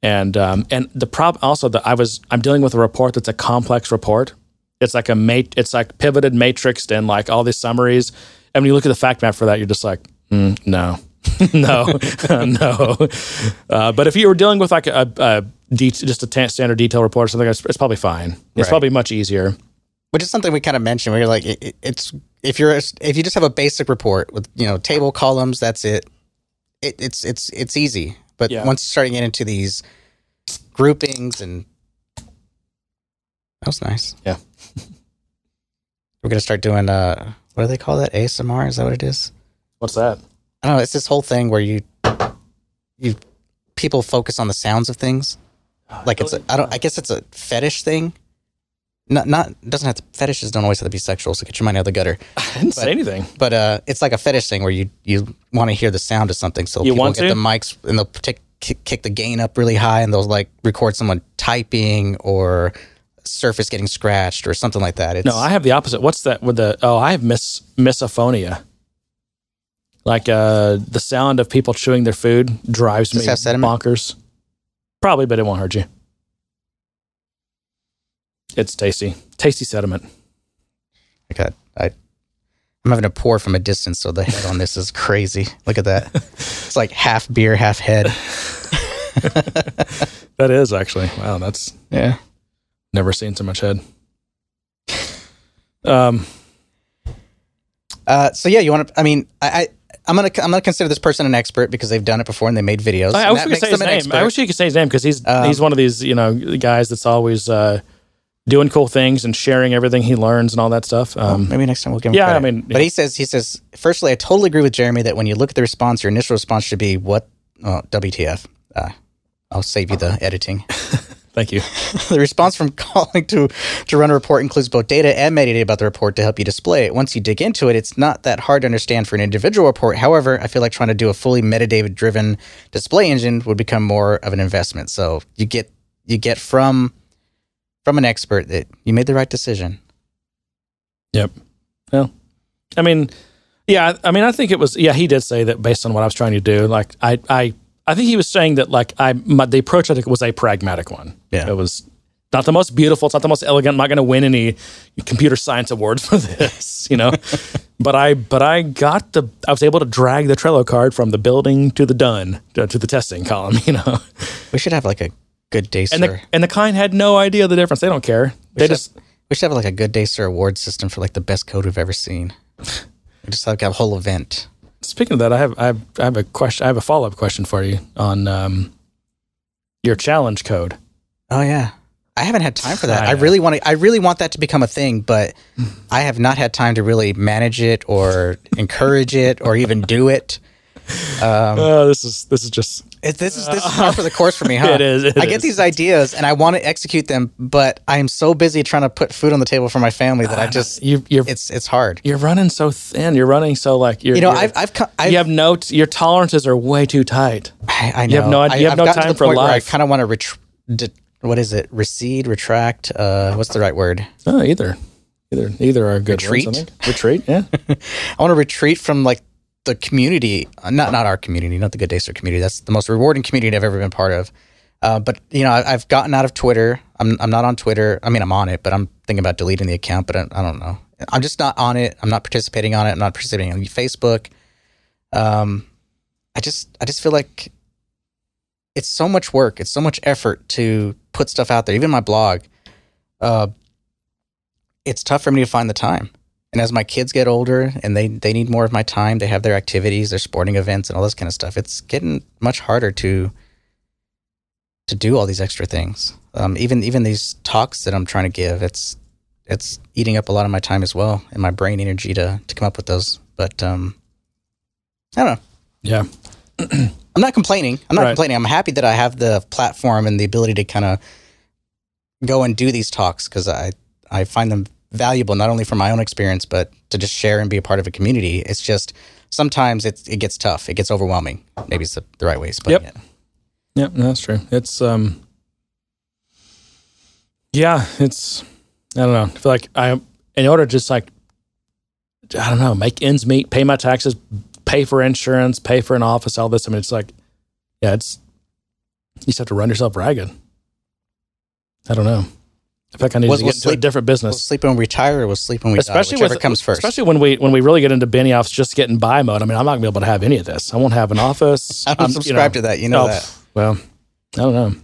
and um, and the problem also that I was I'm dealing with a report that's a complex report. It's like a mat, it's like pivoted, matrixed, and like all these summaries. And when you look at the fact map for that, you're just like, mm, no, <laughs> no, <laughs> no. Uh, but if you were dealing with like a, a de- just a standard detail report or something, it's, it's probably fine. It's Right. probably much easier. Which is something we kind of mentioned. Where you're like, it- it's if you're if you just have a basic report with you know table columns, that's it. it it's it's it's easy. But Yeah. once you start getting into these groupings and that was nice. Yeah. <laughs> We're gonna start doing uh what do they call that? ASMR? Is that what it is? What's that? I don't know. It's this whole thing where you you people focus on the sounds of things. Like it's a, I don't I guess it's a fetish thing. Not not doesn't have to fetishes don't always have to be sexual, so get your mind out of the gutter. <laughs> I didn't say anything. But uh it's like a fetish thing where you you want to hear the sound of something. So You people want get to? the mics and they'll take, kick, kick the gain up really high and they'll like record someone typing or surface getting scratched or something like that. It's, No, I have the opposite. What's that with the? Oh, I have mis misophonia. Like uh, the sound of people chewing their food drives Does me bonkers. Probably, but it won't hurt you. It's tasty, tasty sediment. I got I I'm having to pour from a distance, so the head on this is crazy. Look at that. <laughs> It's like half beer, half head. <laughs> That is actually wow. That's Yeah. never seen so much head. Um, Uh, so yeah, you want to? I mean, I, I I'm gonna I'm gonna consider this person an expert because they've done it before and they made videos. I, I wish we could say his name. expert. I wish you could say his name because he's Um, he's one of these you know guys that's always uh, doing cool things and sharing everything he learns and all that stuff. Um, Maybe next time we'll give him yeah, I credit. mean- but he says he says firstly, I totally agree with Jeremy that when you look at the response, your initial response should be what oh, WTF. Uh, I'll save you the editing. <laughs> thank you. <laughs> the response from calling to to run a report includes both data and metadata about the report to help you display it. Once you dig into it, it's not that hard to understand for an individual report. However, I feel like trying to do a fully metadata driven display engine would become more of an investment. So you get you get from from an expert that you made the right decision. Yep. Well, I mean, yeah, I I mean, I think it was. Yeah, he did say that based on what I was trying to do. Like, I, I, I think he was saying that like I, my, the approach I think was a pragmatic one. Yeah. it was not the most beautiful. It's not the most elegant. I'm not going to win any computer science awards for <laughs> this, you know. <laughs> but I, but I got the. I was able to drag the Trello card from the building to the done to, to the testing column, <laughs> you know. We should have like a good day And the and the client had no idea the difference. They don't care. They should just. we should have like a good day sir award system for like the best code we've ever seen. We just like a whole event. Speaking of that, I have I have, I have a question. I have a follow up question for you on um, your challenge code. Oh yeah. I haven't had time for that. I I, really want to. I really want that to become a thing, but I have not had time to really manage it or encourage it or even do it. <laughs> oh, this is this is just It, this is this is par for the course for me, <laughs> huh? It is, it I get is. these ideas and I want to execute them, but I am so busy trying to put food on the table for my family that I just you you're it's it's hard. you're running so thin. You're running so like you're You know, you're- I've I've, I've you have no t- your tolerances are way too tight. I, I know. You have no- I, you have I've no time the for point where I kind of want to ret- what is it? Recede, retract. Uh, what's the right word? Oh, either either either are good. I Retreat? think. Retreat. Yeah. <laughs> I want to retreat from like the community, uh, not not our community, not the Good Day community. That's the most rewarding community I've ever been part of. Uh, but you know, I, I've gotten out of Twitter. I'm I'm not on Twitter. I mean, I'm on it, but I'm thinking about deleting the account. But I, I don't know. I'm just not on it. I'm not participating on it. I'm not participating on Facebook. Um, I just I just feel like it's so much work. It's so much effort to put stuff out there. Even my blog. Uh, it's tough for me to find the time. And as my kids get older and they, they need more of my time, they have their activities, their sporting events, and all this kind of stuff. It's getting much harder to to do all these extra things. Um, even even these talks that I'm trying to give, it's it's eating up a lot of my time as well and my brain energy to to come up with those. But um, I don't know. Yeah. <clears throat> I'm not complaining. I'm not Right. complaining. I'm happy that I have the platform and the ability to kind of go and do these talks because I I find them valuable not only from my own experience but to just share and be a part of a community. It's just sometimes it it gets tough. It gets overwhelming. Maybe it's the, the right way. putting Yep. it. Yep, no, that's true. It's um Yeah, it's I don't know. I feel like I in order to just like I don't know, make ends meet, pay my taxes, pay for insurance, pay for an office, all this. I mean it's like yeah, it's you just have to run yourself ragged. I don't know. I feel like I need Was- to get into a sleep- different We'll business. sleep when we retire or we'll sleep when we especially die, whichever with comes first. especially when we when we really get into Benioff's just getting by mode. I mean, I'm not gonna be able to have any of this. I won't have an office. <laughs> I don't I'm, you subscribe know, to that. You know oh, that. Well, I don't know.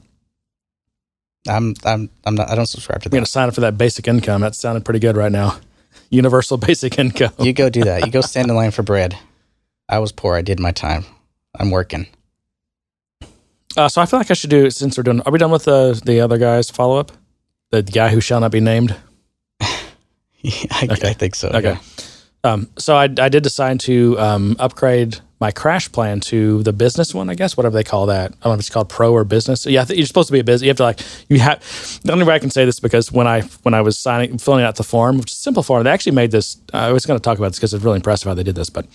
I'm I'm I'm not. I don't subscribe to that. I'm gonna sign up for that basic income. That sounded pretty good right now. <laughs> Universal basic income. You go do that. You go <laughs> stand in line for bread. I was poor. I did my time. I'm working. Uh, so I feel like I should do since we're doing. Are we done with the the other guys follow up? The guy who shall not be named. <laughs> I, Okay. I think so. Okay. Um, so I, I did decide to um, upgrade my crash plan to the business one, I guess, whatever they call that. I don't know if it's called pro or business. Yeah, you're supposed to be a business. You have to like you have. The only way I can say this because when I when I was signing filling out the form, which is a simple form, they actually made this. I was going to talk about this because it's really impressive how they did this, but.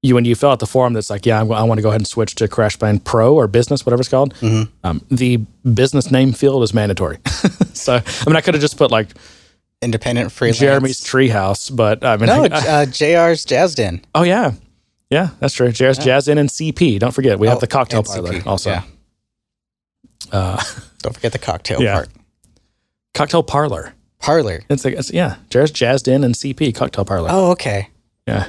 You, when you fill out the form that's like, yeah, I'm, I want to go ahead and switch to Crash Plan Pro or Business, whatever it's called. Um, the business name field is mandatory. <laughs> so, I mean, I could have just put like Independent freelance. Jeremy's Treehouse, but I mean, No, I- uh, JR's Jazz Den. Oh yeah, yeah, that's true. JR's Jazz Inn and CP. Don't forget, we have Oh, the cocktail parlor CP, also. yeah. Uh, Don't forget the cocktail Yeah. part. cocktail parlor. Parlor. It's like it's, yeah, JR's Jazzed Inn and CP cocktail parlor. Oh, okay. Yeah,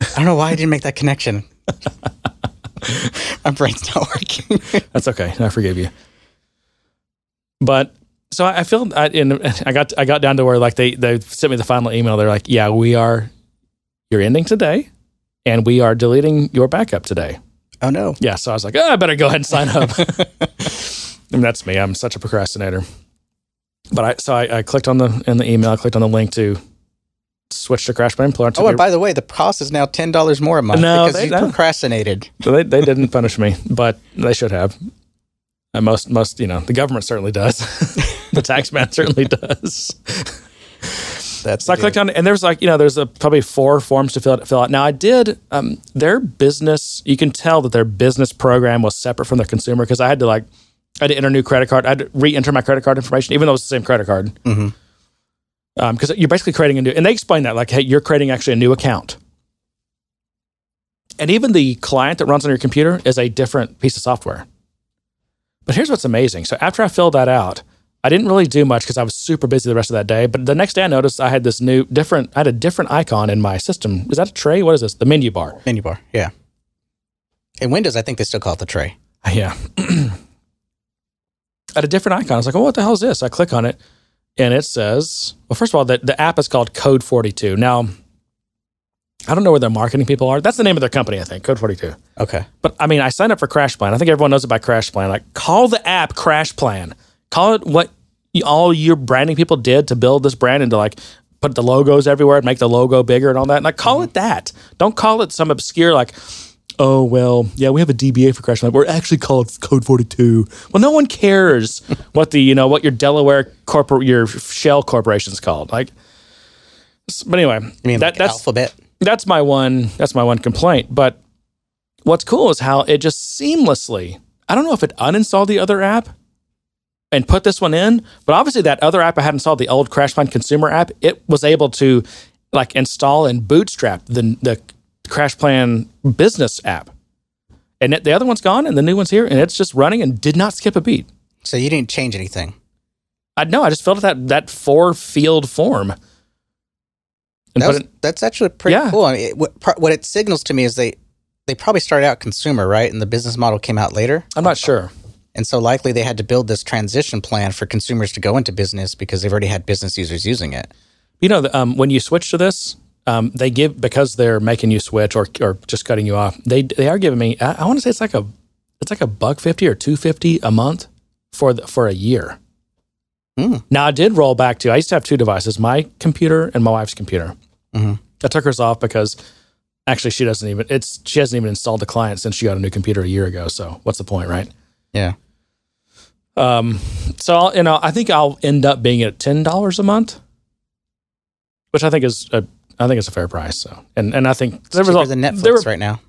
I don't know why I didn't make that connection. <laughs> My brain's not working. that's okay. I forgive you. But so I I feel I, in, <laughs> I got I got down to where like they they sent me the final email. They're like, yeah, we are you're ending today, and we are deleting your backup today. oh no. Yeah, so I was like, oh, I better go ahead and sign up. <laughs> and that's me. I'm such a procrastinator. But I so I, I clicked on the in the email, I clicked on the link to switch to Crash Plan. Oh, and by the way, the cost is now ten dollars more a month No, because they you don't. procrastinated. so they, they didn't punish me, but they should have. And most most you know the government certainly does. <laughs> the tax man certainly does. That's So I clicked on and there's like you know there's a, probably four forms to fill out, fill out. Now I did um, their business. You can tell that their business program was separate from their consumer because I had to like I had to enter a new credit card. I had to re-enter my credit card information, even though it's the same credit card. Because you're basically creating a new, and they explain that like, hey, you're creating actually a new account. And even the client that runs on your computer is a different piece of software. But here's what's amazing. So after I filled that out, I didn't really do much because I was super busy the rest of that day. But the next day, I noticed I had this new, different. I had a different icon in my system. Is that a tray? What is this? The menu bar. menu bar. Yeah. In Windows, I think they still call it the tray. Uh, yeah. <clears throat> I had a different icon. I was like, oh, what the hell is this? I click on it, and it says, well, first of all, the, the app is called Code 42. Now, I don't know where their marketing people are. That's the name of their company, I think, Code 42. Okay. But I mean, I signed up for Crash Plan. I think everyone knows about Crash Plan. Like, call the app Crash Plan. Call it what all your branding people did to build this brand and to like put the logos everywhere and make the logo bigger and all that. And Like, call it mm-hmm. that. Don't call it some obscure like. Oh well, yeah, we have a DBA for Crash Plan. We're actually called Code Forty Two. Well, no one cares <laughs> what the you know what your Delaware corporate your shell corporation's called. Like, but anyway, I mean that, like that's alphabet? That's my one that's my one complaint. But what's cool is how it just seamlessly i don't know if it uninstalled the other app and put this one in but obviously that other app i had installed the old crash plan consumer app it was able to like install and bootstrap the the crash plan business app. And the other one's gone and the new one's here and it's just running and did not skip a beat. So you didn't change anything. i know i just filled out that that four field form That was, it that's actually pretty Yeah. cool. I mean, it, what, what it signals to me is they they probably started out consumer, right? And the business model came out later. i'm not sure And so likely they had to build this transition plan for consumers to go into business because they've already had business users using it. You know, um, when you switch to this, um, they give because they're making you switch or or just cutting you off. They they are giving me. I, I want to say it's like a it's like a buck fifty or two fifty a month for the, for a year. Hmm. Now I did roll back to. I used to have two devices: my computer and my wife's computer. Mhm. I took hers off because actually she doesn't even. It's she hasn't even installed the client since she got a new computer a year ago. So what's the point, right? Yeah. Um, so I'll, you know, I think I'll end up being at ten dollars a month, which I think is a, I think it's a fair price. So, and and I think there was a- than Netflix were, right now.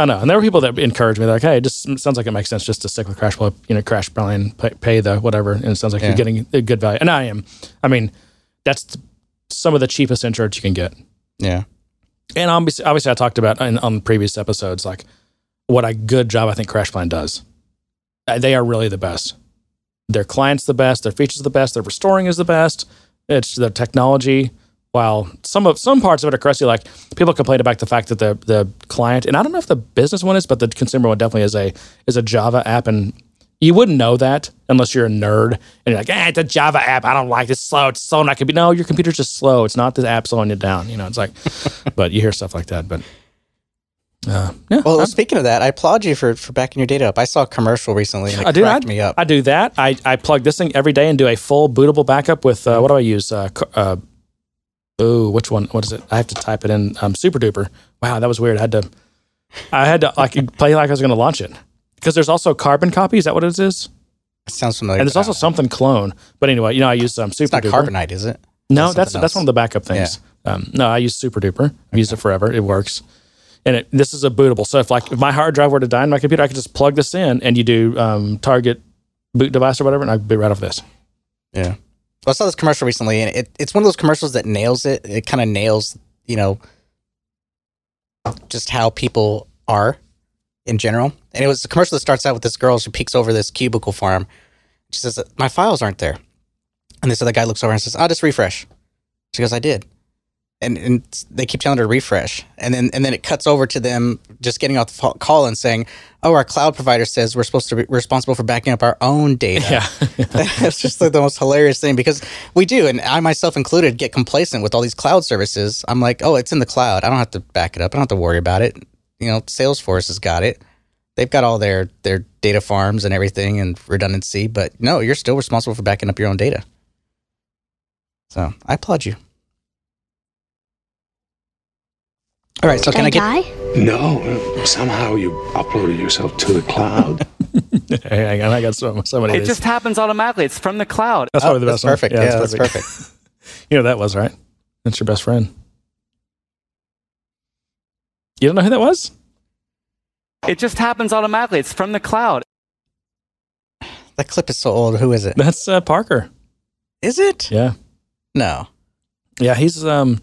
I know, and there were people that encouraged me. They're like, hey, it just sounds like it makes sense just to stick with Crash Flow, you know, Crash Plan, pay, pay the whatever, and it sounds like Yeah. you're getting a good value. And I am. I mean, that's some of the cheapest insurance you can get. Yeah. And obviously, obviously I talked about in, on previous episodes, like what a good job I think Crash Plan does. Uh, They are really the best. Their clients the best. Their features the best. Their restoring is the best. It's their technology. While some of some parts of it are crusty, like people complain about the fact that the the client, and I don't know if the business one is, but the consumer one definitely is a is a Java app, and you wouldn't know that unless you're a nerd and you're like, eh, it's a Java app. I don't like it. It's slow. It's slow. And I could be no, your computer's just slow. It's not the app slowing you down. You know, it's like, <laughs> but you hear stuff like that. But uh, yeah, Well, I'm- speaking of that, I applaud you for, for backing your data up. I saw a commercial recently and it I do. I, me up. I do that. I, I plug this thing every day and do a full bootable backup with uh, what do I use? Uh, uh, Oh, which one? What is it? I have to type it in. Um, Super Duper. Wow, that was weird. I had to. I had to like play like I was going to launch it because there's also Carbon copy. Is that what it is? It sounds familiar. And there's also something clone. But anyway, you know, I use um, It's Super not Duper. Carbonite, is it? No, That's that's that's one of the backup things. Um, no, I use Super Duper. I've used it forever. It works. And it, this is a bootable. So if like if my hard drive were to die in my computer, I could just plug this in and you do um, target boot device or whatever, and I'd be right off this. Yeah. I saw this commercial recently, and it, it's one of those commercials that nails it. It kind of nails, you know, just how people are in general. And it was a commercial that starts out with this girl. She peeks over this cubicle farm. She says, "My files aren't there." And this other guy looks over and says, "I'll just refresh." She goes, "I did." And, and they keep telling her to refresh, and then and then it cuts over to them just getting off the call and saying, "Oh, our cloud provider says we're supposed to be responsible for backing up our own data." Yeah. <laughs> it's just like the most hilarious thing because we do, and I myself included, get complacent with all these cloud services. I'm like, oh, it's in the cloud. I don't have to back it up. I don't have to worry about it. You know, Salesforce has got it. They've got all their their data farms and everything and redundancy. But no, you're still responsible for backing up your own data. So I applaud you. All right, so can I get? die? No, somehow you uploaded yourself to the cloud. <laughs> hey, hang on, I got so, so many. It just happens automatically. It's from the cloud. that's Oh, probably the that's best. one. perfect. Yeah, that's perfect. <laughs> you know that was right. That's your best friend. You don't know who that was? It just happens automatically. It's from the cloud. That clip is so old. Who is it? That's uh, Parker. Is it? Yeah. No. Yeah, he's um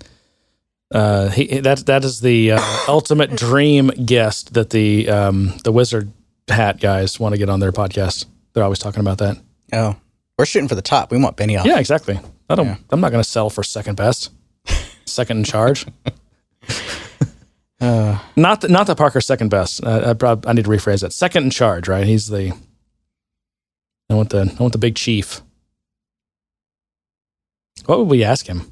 uh he that that is the uh, <coughs> ultimate dream guest that the um the wizard hat guys want to get on their podcast. They're always talking about that. Oh, we're shooting for the top. We want Benioff. Yeah, exactly. I don't Yeah. I'm not going to sell for second best. second in charge. <laughs> Uh, Not that, not that Parker's second best. Uh, I prob- I need to rephrase that. Second in charge, right? He's the I want the I want the big chief. What would we ask him?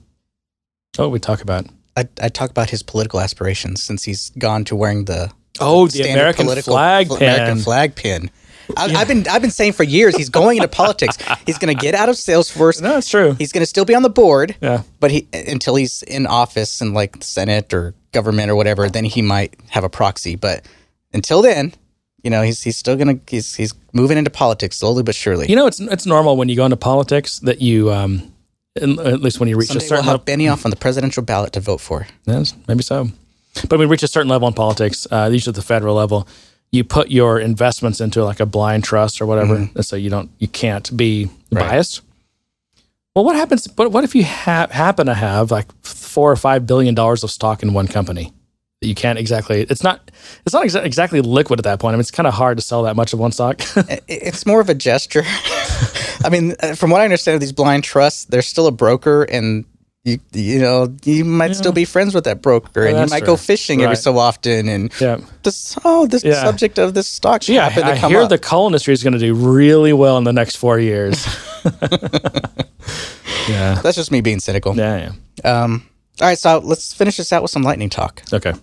What would we talk about? I I talk about his political aspirations since he's gone to wearing the Oh, the American flag fl- pin. American flag pin. I, I've been I've been saying for years he's going into politics. <laughs> He's going to get out of Salesforce. No, it's true. He's going to still be on the board, Yeah. but he until he's in office in like the Senate or government or whatever, then he might have a proxy. But until then, you know, he's he's still gonna he's he's moving into politics slowly but surely. You know, it's it's normal when you go into politics that you, um, at least when you reach Someday a certain we'll have level, Benioff on the presidential ballot to vote for. yes, maybe so. But when we reach a certain level in politics, uh, usually at the federal level, you put your investments into like a blind trust or whatever, and so you don't you can't be Mm-hmm. Right. biased. Well, what happens? But what if you ha- happen to have like four or five billion dollars of stock in one company? That You can't exactly. It's not. It's not exa- exactly liquid at that point. I mean, it's kind of hard to sell that much of one stock. <laughs> It's more of a gesture. <laughs> I mean, uh, from what I understand of these blind trusts, they're still a broker, and you you know you might still be friends with that broker, and you might true. go fishing every so often, and yeah. this oh this Yeah. subject of this stock Yeah, to I hear up. the coal industry is going to do really well in the next four years. <laughs> yeah, That's just me being cynical. yeah, yeah. Um, all right, so let's finish this out with some lightning talk. Okay.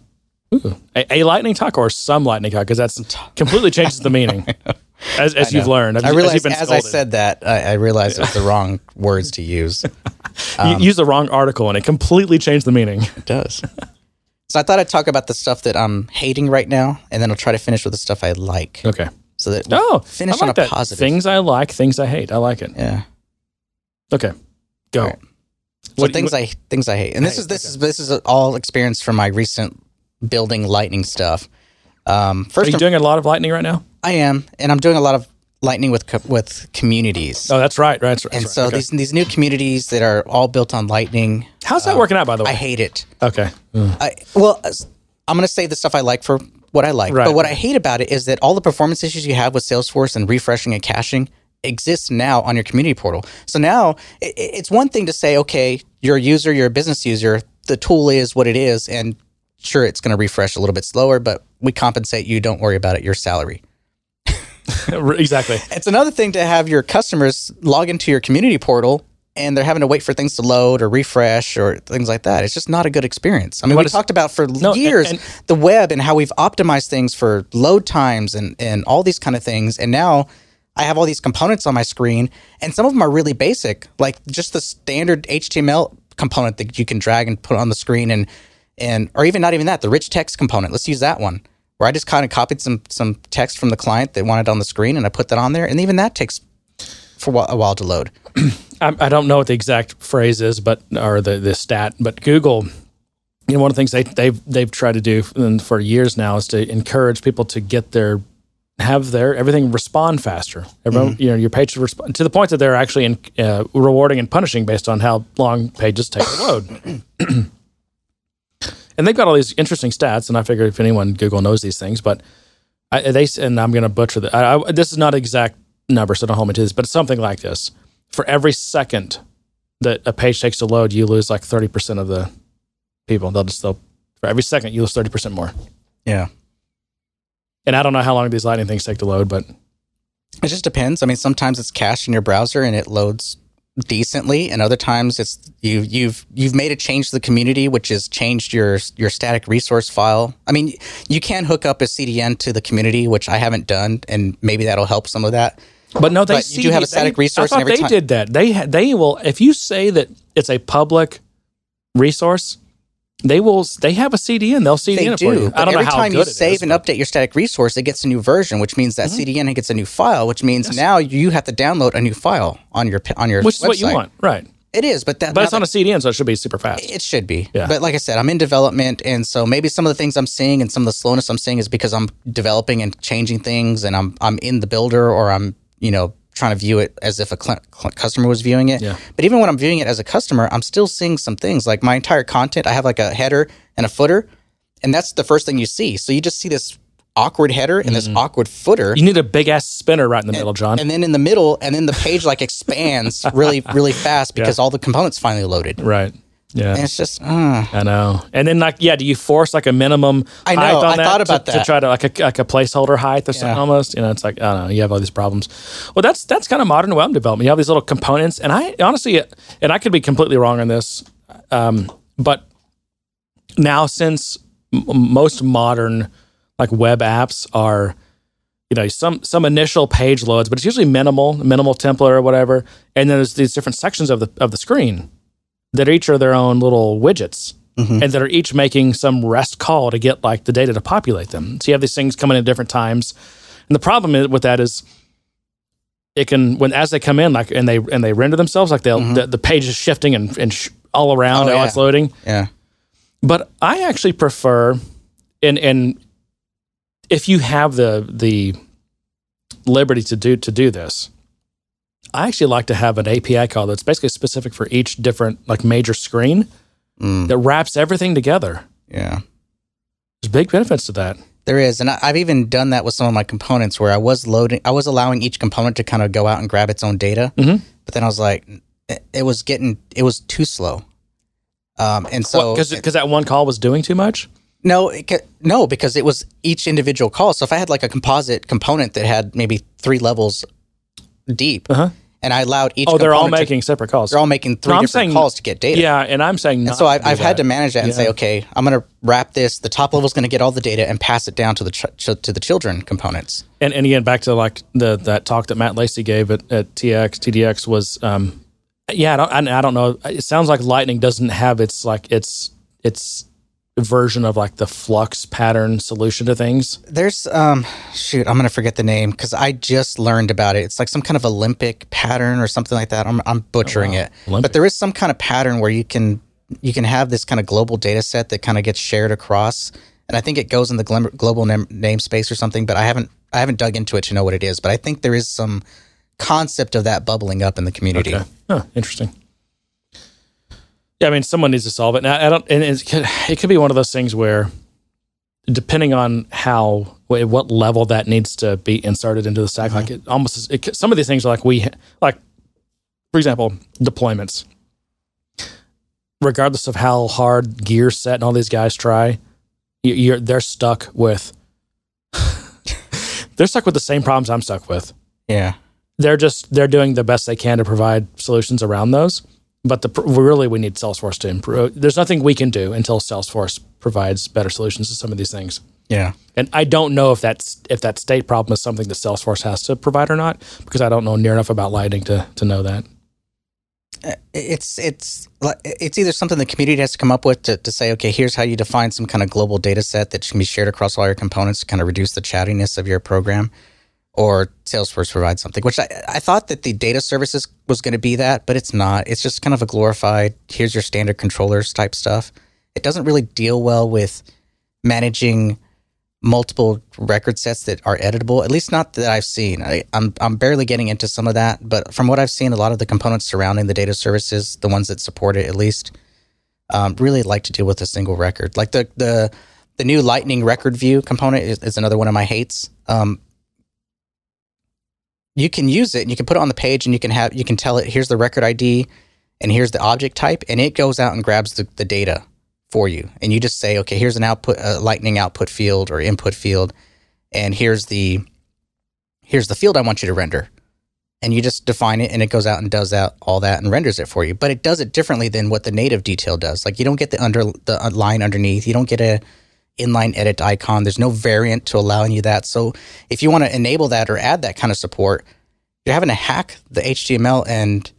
A, a lightning talk or some lightning talk because that's completely changes the meaning, <laughs> as, as you've learned. As, I realized been as I said that, I, I realized it was the wrong <laughs> words to use. you used the wrong article and it completely changed the meaning. It does. So I thought I'd talk about the stuff that I'm hating right now, and then I'll try to finish with the stuff I like, Okay. so that we Oh, finish I like on a that. positive. Things I like, things I hate. I like it. yeah. Okay, go. Right. So What- things what- I things I hate, and this Hate, is this is this is all experience from my recent building lightning stuff. Um, Are first, you I'm- doing a lot of lightning right now? I am, and I'm doing a lot of lightning with co- with communities. Oh, that's right. Right. That's, that's and right. so okay. these these new communities that are all built on lightning, how's that working out? By the way, I hate it. okay. I well, I'm going to say the stuff I like for what I like, Right. but what I hate about it is that all the performance issues you have with Salesforce and refreshing and caching exists now on your community portal. So now i- i it's one thing to say, okay, you're a user, you're a business user, the tool is what it is, and sure, it's going to refresh a little bit slower, but we compensate you. Don't worry about it. Your salary. <laughs> exactly. It's another thing to have your customers log into your community portal and they're having to wait for things to load or refresh or things like that. It's just not a good experience. I mean, What we is- talked about for No, and- years and- the web and how we've optimized things for load times and, and all these kind of things. And now I have all these components on my screen and some of them are really basic, like just the standard HTML component that you can drag and put on the screen and and or even not even that the rich text component let's use that one where i just kind of copied some some text from the client that wanted on the screen and i put that on there and even that takes for a while- to load <clears throat> I, I don't know what the exact phrase is, but or the the stat, but Google. You know, one of the things they they've they've tried to do for years now is to encourage people to get their have their everything respond faster. Everyone, you know, your page should respond to the point that they're actually in, uh, rewarding and punishing based on how long pages take to load. <clears throat> and they've got all these interesting stats, and I figure if anyone Google knows these things, but I, they and I'm going to butcher that. I, I, this is not exact number, so don't hold me to this, but it's something like this. For every second that a page takes to load, you lose like thirty percent of the people. They'll just they'll for every second you lose thirty percent more. yeah And I don't know how long these lightning things take to load, but It just depends. I mean, sometimes it's cached in your browser and it loads decently, and other times it's you you've you've made a change to the community, which has changed your your static resource file. I mean, you can hook up a CDN to the community, which I haven't done, and maybe that'll help some of that. But no, they But you do have a static they, resource I and thought they time- did that. They they will if you say that it's a public resource, they will. They have a CDN. They'll CDN They it for do. you. I don't every know how time you it is, save and but- update your static resource, it gets a new version, which means that Mm-hmm. CDN gets a new file, which means now you have to download a new file on your on your which is what you want, right? It is, but that But it's not on a CDN, so it should be super fast. It should be. Yeah. But like I said, I'm in development. And so maybe some of the things I'm seeing and some of the slowness I'm seeing is because I'm developing and changing things and I'm, I'm in the builder or I'm, you know, trying to view it as if a cl- cl- customer was viewing it. Yeah. But even when I'm viewing it as a customer, I'm still seeing some things like my entire content. I have like a header and a footer, and that's the first thing you see. So you just see this awkward header and this awkward footer. Mm-hmm. You need a big ass spinner right in the middle, John. and then in the middle, and then the page like expands really, really fast <laughs> because all the components finally loaded. right. Yeah. And it's just, uh, I know. And then like yeah, do you force like a minimum I know, height on I that thought to- about to, that. try to like a like a placeholder height or something Yeah. almost. You know, it's like I don't know, you have all these problems. Well that's that's kind of modern web development. You have these little components and I honestly and I could be completely wrong on this. Um, but now since m- most modern like web apps are you know some some initial page loads but it's usually minimal minimal template or whatever and then there's these different sections of the of the screen that each are their own little widgets mm-hmm. and that are each making some rest call to get like the data to populate them. So you have these things coming in at different times. And the problem is, with that is it can when as they come in like and they and they render themselves like they'll mm-hmm. the, the page is shifting and, and sh- all around Oh, yeah. it's loading yeah. but I actually prefer, and and if you have the the liberty to do to do this, I actually like to have an API call that's basically specific for each different like major screen Mm. that wraps everything together. Yeah. There's big benefits to that. There is, and I, I've even done that with some of my components where I was loading, I was allowing each component to kind of go out and grab its own data, Mhm. but then I was like, it, it was getting, it was too slow. Um, and so Because because that one call was doing too much. no, it, no, because it was each individual call. So if I had like a composite component that had maybe three levels deep, Uh-huh. and I allowed each, Oh, they're all component to- making separate calls. they're all making three I'm different saying- calls to get data. Yeah, and I'm saying And not so I've, do I've had to manage that and say, okay, I'm going to wrap this. The top level is going to get all the data and pass it down to the ch- ch- to the children components. and, and again back to like the that talk that Matt Lacey gave at, at TX TDX was um yeah I don't I, I don't know it sounds like Lightning doesn't have its like its its version of like the flux pattern solution to things There's um shoot, I'm gonna forget the name because I just learned about it. It's like some kind of Olympic pattern or something like that. I'm I'm butchering it, Olympic. but there is some kind of pattern where you can you can have this kind of global data set that kind of gets shared across, and I think it goes in the glim- global nam- namespace or something. But I haven't I haven't dug into it to know what it is. But I think there is some concept of that bubbling up in the community. Okay. Huh, interesting. Yeah, I mean, someone needs to solve it. Now, I don't, and it could, it could be one of those things where, depending on how, at what level that needs to be inserted into the stack, like mm-hmm. it almost, is- it, some of these things are like we, like, for example, deployments. Regardless of how hard Gearset and all these guys try, you- you're they're stuck with, <laughs> they're stuck with the same problems I'm stuck with Yeah, they're just they're doing the best they can to provide solutions around those. But the really we need Salesforce to improve. There's nothing we can do until Salesforce provides better solutions to some of these things. yeah. And I don't know if that's if that state problem is something that Salesforce has to provide or not because I don't know near enough about Lightning to to know that. Uh, it's it's it's either something the community has to come up with to, to say, okay, here's how you define some kind of global data set that can be shared across all your components to kind of reduce the chattiness of your program, or Salesforce provides something. Which I, I thought that the data services was going to be that, but it's not. It's just kind of a glorified here's your standard controllers type stuff. It doesn't really deal well with managing multiple record sets that are editable. At least not that I've seen. I, I'm I'm barely getting into some of that, but from what I've seen, a lot of the components surrounding the data services, the ones that support it at least, um, really like to deal with a single record. Like the the the new Lightning record view component is, is another one of my hates. Um, you can use it and you can put it on the page and you can have you can tell it here's the record ID and here's the object type and it goes out and grabs the, the data for you. And you just say okay here's an output a lightning output field or input field and here's the here's the field I want you to render. And you just define it and it goes out and does that all that and renders it for you. But it does it differently than what the native detail does. Like you don't get the under the line underneath. You don't get a inline edit icon. There's no variant to allowing you that. So if you want to enable that or add that kind of support you're having to hack the html and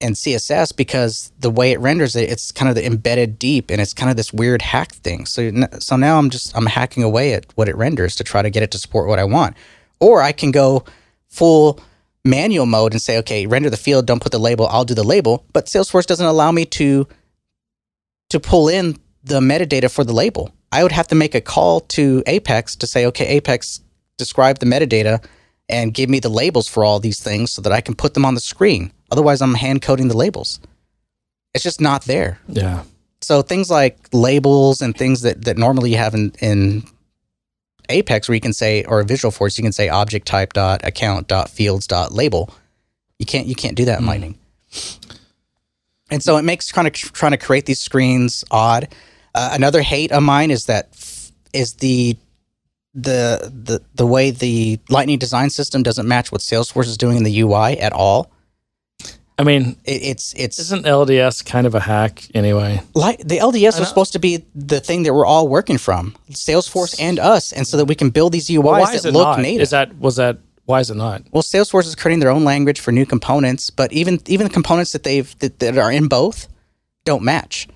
and css because the way it renders it it's kind of the embedded deep and it's kind of this weird hack thing. So so now i'm just i'm hacking away at what it renders to try to get it to support what i want. Or i can go full manual mode and say okay render the field don't put the label i'll do the label. But salesforce doesn't allow me to to pull in the metadata for the label i would have to make a call to apex to say okay apex describe the metadata and give me the labels for all these things so that i can put them on the screen otherwise i'm hand coding the labels it's just not there Yeah. so things like labels and things that, that normally you have in, in Apex, where you can say, or Visualforce, you can say object type dot account dot fields dot label. You can't you can't do that in hmm. Lightning. And so it makes trying to trying to create these screens odd. Uh, another hate of mine is that f- is the the the the way the Lightning design system doesn't match what Salesforce is doing in the UI at all. I mean, It, it's it's isn't LDS kind of a hack anyway? like the LDS was supposed to be the thing that we're all working from, Salesforce and us, and so that we can build these UIs is that look not? native. Is that was that why is it not? well, Salesforce is creating their own language for new components, but even even the components that they've that, that are in both don't match.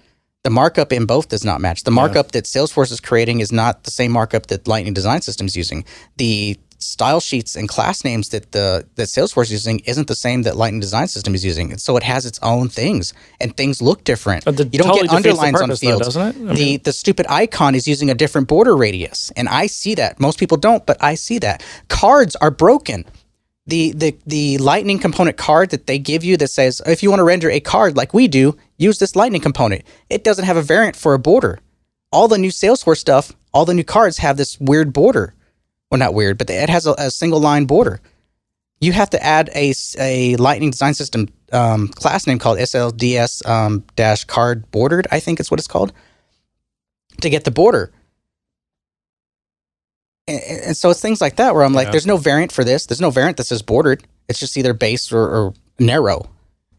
The markup in both does not match. The markup that Salesforce is creating is not the same markup that Lightning Design System is using. The style sheets and class names that the that Salesforce is using isn't the same that Lightning Design System is using. And so it has its own things, and things look different. You don't totally get underlines on purpose, though, fields, doesn't it? I the the stupid icon is using a different border radius, and I see that. Most people don't, but I see that. Cards are broken the the the lightning component card that they give you that says if you want to render a card like we do use this lightning component. It doesn't have a variant for a border. All the new salesforce stuff all the new cards have this weird border. Well not weird but it has a, a single line border. You have to add a, a lightning design system um, class name called slds um, dash card bordered i think is what it's called to get the border and, and so it's things like that where I'm like, Yeah. there's no variant for this. There's no variant that says bordered. It's just either base or, or narrow.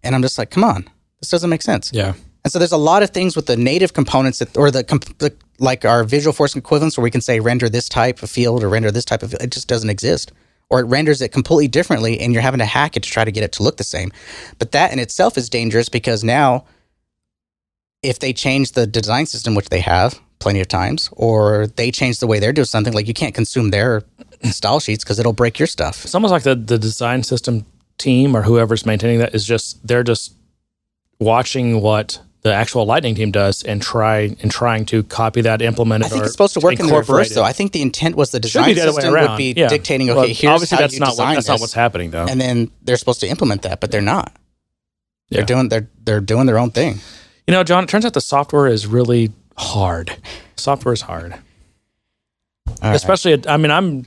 And I'm just like, come on, this doesn't make sense. Yeah. And so there's a lot of things with the native components that, or the, comp- the like our Visualforce equivalents, where we can say render this type of field or render this type of. It just doesn't exist, or it renders it completely differently, and you're having to hack it to try to get it to look the same. But that in itself is dangerous because now, if they change the design system, which they have plenty of times, or they change the way they're doing something, like you can't consume their style sheets because it'll break your stuff. It's almost like the the design system team or whoever's maintaining that is just they're just watching what the actual Lightning team does and try and trying to copy that, implement it. I think or it's supposed to work in the reverse, it. though. I think the intent was the design the system would be Yeah. dictating, okay, Well, here's obviously how that's you not design what, that's not what's happening though. and then they're supposed to implement that, but they're not. They're doing they're they're doing their own thing. You know, John, it turns out the software is really hard. Software is hard. All right. Especially, I mean, I'm,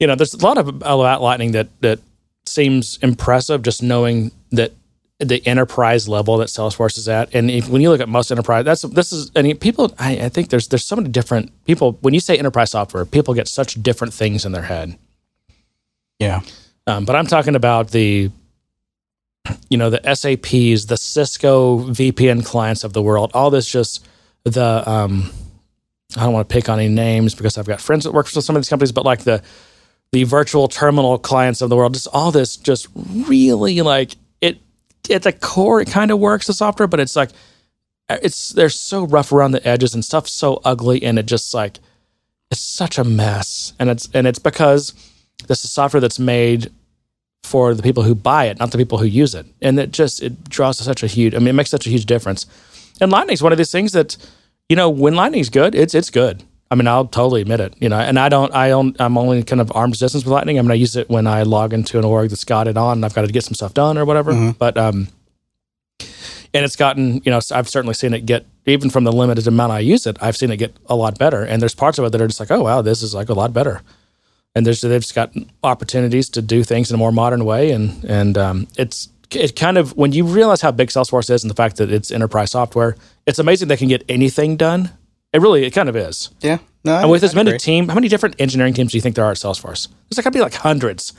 you know, there's a lot of about Lightning that that seems impressive just knowing that the enterprise level that Salesforce is at, and if, when you look at most enterprise, that's this is, and people, I, I think there's there's so many different people. When you say enterprise software, people get such different things in their head. yeah. Um, but I'm talking about the, you know, the SAPs, the Cisco VPN clients of the world. All this just the. Um, I don't want to pick on any names because I've got friends that work for some of these companies, but like the the virtual terminal clients of the world, just all this, just really like it at the core it kind of works the software, but it's like it's they're so rough around the edges and stuff so ugly and it just like it's such a mess. And it's and it's because this is software that's made for the people who buy it, not the people who use it. And it just it draws such a huge I mean it makes such a huge difference. And Lightning's one of these things that, you know, when Lightning's good, it's it's good. I mean, I'll totally admit it, you know, and I don't, I don't, I'm only kind of arm's distance with Lightning. I mean, I use it when I log into an org that's got it on and I've got to get some stuff done or whatever. But, um, and it's gotten, you know, I've certainly seen it get, even from the limited amount I use it, I've seen it get a lot better. And there's parts of it that are just like, oh, wow, this is like a lot better. And there's, they've just got opportunities to do things in a more modern way. And, and, um, it's, it kind of, when you realize how big Salesforce is and the fact that it's enterprise software, it's amazing they can get anything done. It really, it kind of is. Yeah. No, And with as many team, how many different engineering teams do you think there are at Salesforce? There's like got to be like hundreds.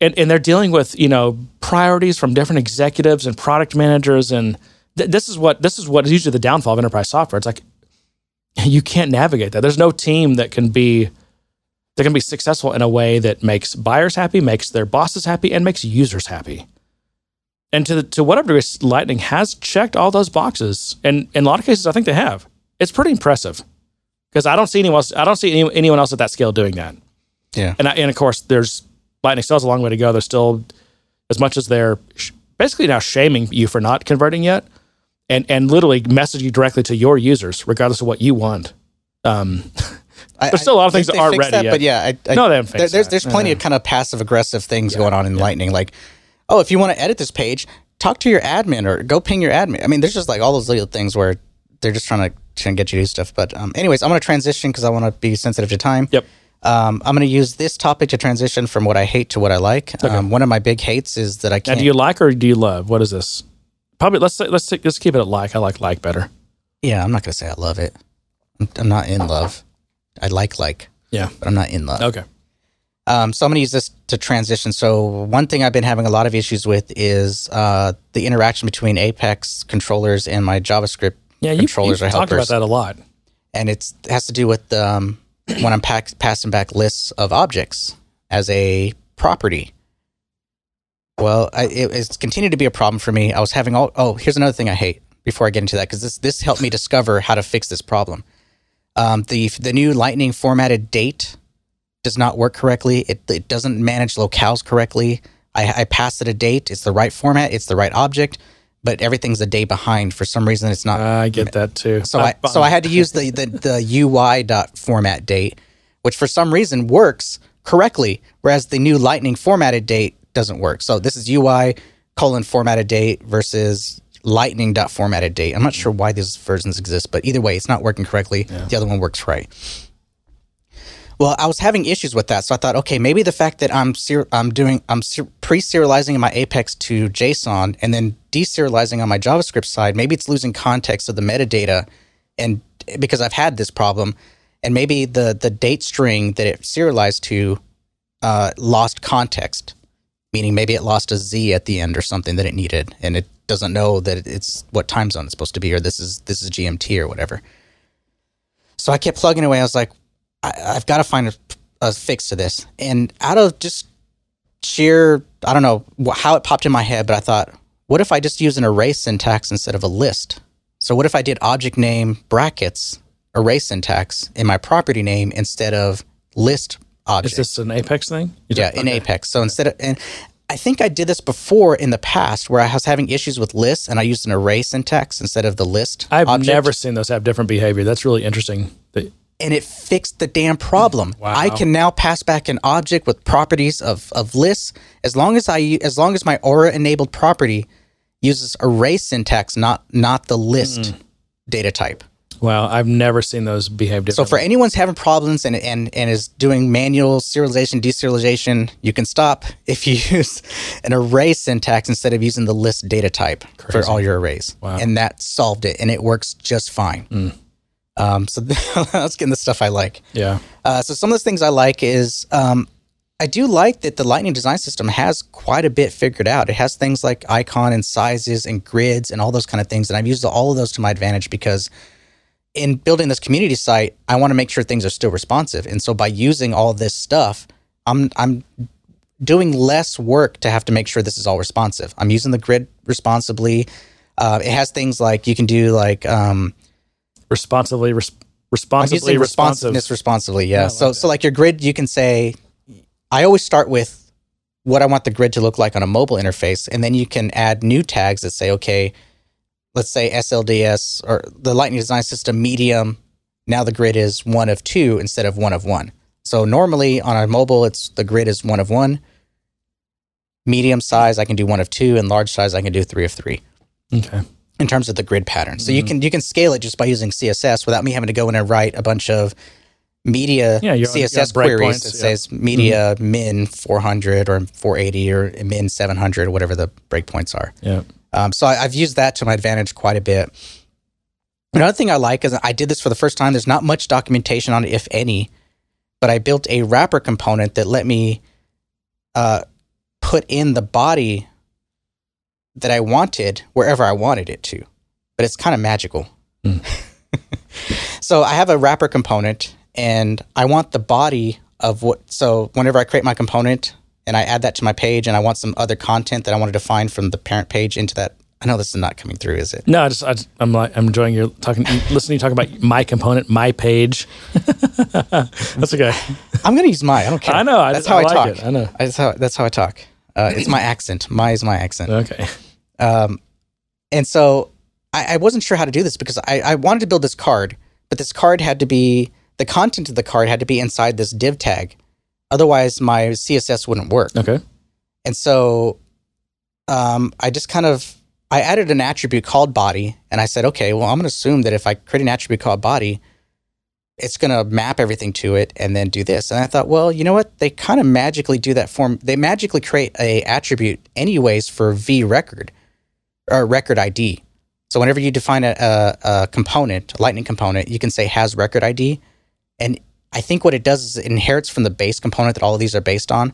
And, and they're dealing with you know priorities from different executives and product managers, and th- this is what this is what is usually the downfall of enterprise software. It's like you can't navigate that. There's no team that can be that can be successful in a way that makes buyers happy, makes their bosses happy, and makes users happy. And to the, to whatever degree, Lightning has checked all those boxes, and in a lot of cases, I think they have. It's pretty impressive because I don't see anyone else. I don't see any, anyone else at that scale doing that. Yeah. And I, and of course, there's Lightning still has a long way to go. There's still as much as they're sh- basically now shaming you for not converting yet, and and literally message you directly to your users, regardless of what you want. Um, There's still a lot of things that aren't ready that, But yeah, I, I, No, they haven't there- there's that. there's plenty Yeah. of kind of passive aggressive things going on in Lightning. Like, oh, if you want to edit this page, talk to your admin or go ping your admin. I mean, there's just like all those little things where they're just trying to trying to get you to do stuff. But um, anyways, I'm going to transition because I want to be sensitive to time. Yep. Um, I'm going to use this topic to transition from what I hate to what I like. Um, one of my big hates is that I can't. do you like or do you love? What is this? Probably let's say, let's let's keep it at like. I like like better. yeah, I'm not going to say I love it. I'm, I'm not in love. I like like, Yeah. but I'm not in love. Okay. Um, so I'm going to use this to transition. So one thing I've been having a lot of issues with is uh, the interaction between Apex controllers and my JavaScript Yeah, you, controllers you or talked about that a lot. and it's, it has to do with um, <clears throat> when I'm pack, passing back lists of objects as a property. Well, I, it, it's continued to be a problem for me. I was having all. Oh, here's another thing I hate. Before I get into that, because this this helped me discover how to fix this problem. Um, the the new Lightning formatted date does not work correctly. It, it doesn't manage locales correctly. I, I pass it a date. It's the right format. It's the right object, but everything's a day behind. For some reason, it's not. I get that too. so I so I had to use the the, the UI dot format date, which for some reason works correctly, whereas the new Lightning formatted date doesn't work. So this is UI colon formatted date versus Lightning dot formatted date. I'm not sure why these versions exist, but either way, it's not working correctly. The other one works right. Well, I was having issues with that, so I thought, okay, maybe the fact that I'm ser- I'm doing I'm ser- pre-serializing my Apex to JSON and then deserializing on my JavaScript side, maybe it's losing context of the metadata, and because I've had this problem, and maybe the the date string that it serialized to uh, lost context, meaning maybe it lost a Z at the end or something that it needed, and it doesn't know that it's what time zone it's supposed to be, or this is this is GMT or whatever. So I kept plugging away. I was like, I, I've got to find a, a fix to this. And out of just sheer, I don't know how it popped in my head, but I thought, what if I just use an array syntax instead of a list? So what if I did object name brackets array syntax in my property name instead of list object? Is this an Apex thing? You yeah, in okay. Apex. So instead of and I think I did this before in the past where I was having issues with lists and I used an array syntax instead of the list. I've object. never seen those have different behavior. That's really interesting. That- and it fixed the damn problem. Wow. I can now pass back an object with properties of, of lists as long as I as long as my Aura enabled property uses array syntax, not not the list hmm. data type. Wow, I've never seen those behave differently. So for anyone's having problems and, and and is doing manual serialization, deserialization, you can stop if you <laughs> use an array syntax instead of using the list data type for all your arrays. Wow. And that solved it, and it works just fine. Hmm. Um, so <laughs> that's getting the stuff I like. yeah, Uh, so some of the things I like is um, I do like that the Lightning design system has quite a bit figured out. It has things like icon and sizes and grids and all those kind of things, and I've used all of those to my advantage because in building this community site, I want to make sure things are still responsive. And so by using all this stuff, I'm I'm doing less work to have to make sure this is all responsive. I'm using the grid responsibly. Uh, it has things like you can do like um, Responsibly, res- responsibly responsiveness responsibly. Yeah. Like so that. so like your grid, you can say, I always start with what I want the grid to look like on a mobile interface, and then you can add new tags that say, okay, let's say SLDS or the Lightning Design System medium. Now the grid is one of two instead of one of one. So normally on a mobile, it's the grid is one of one. Medium size, I can do one of two, and large size, I can do three of three Okay. In terms of the grid pattern. So Mm-hmm. you can you can scale it just by using CSS without me having to go in and write a bunch of media Yeah, have- have CSS queries breakpoints, that yeah. says media min 400 or 480 or min 700 or whatever the breakpoints are. Yeah. Um, so I, I've used that to my advantage quite a bit. Another thing I like is I did this for the first time. There's not much documentation on it, if any, but I built a wrapper component that let me uh, put in the body that I wanted wherever I wanted it to. But it's kind of magical. Hmm. <laughs> so I have a wrapper component and I want the body of what. So whenever I create my component and I add that to my page and I want some other content that I want to define from the parent page into that. I know this is not coming through, is it? No, I just, I just I'm like I'm enjoying your talking, listening to you talk about my component, my page. <laughs> That's okay. I'm going to use my. I don't care. I know, I that's just- how I I, like talk. it, I know. That's how that's how I talk. Uh, it's my accent. My is my accent. Okay. Um, and so I, I wasn't sure how to do this because I, I wanted to build this card, but this card had to be the content of the card had to be inside this div tag. Otherwise, my CSS wouldn't work. Okay. And so um, I just kind of I added an attribute called body, and I said, okay, well, I'm going to assume that if I create an attribute called body, it's going to map everything to it and then do this. And I thought, well, you know what? They kind of magically do that form. They magically create a attribute anyways for v record or record ID. So whenever you define a, a, a component, a Lightning component, you can say has record ID, and I think what it does is it inherits from the base component that all of these are based on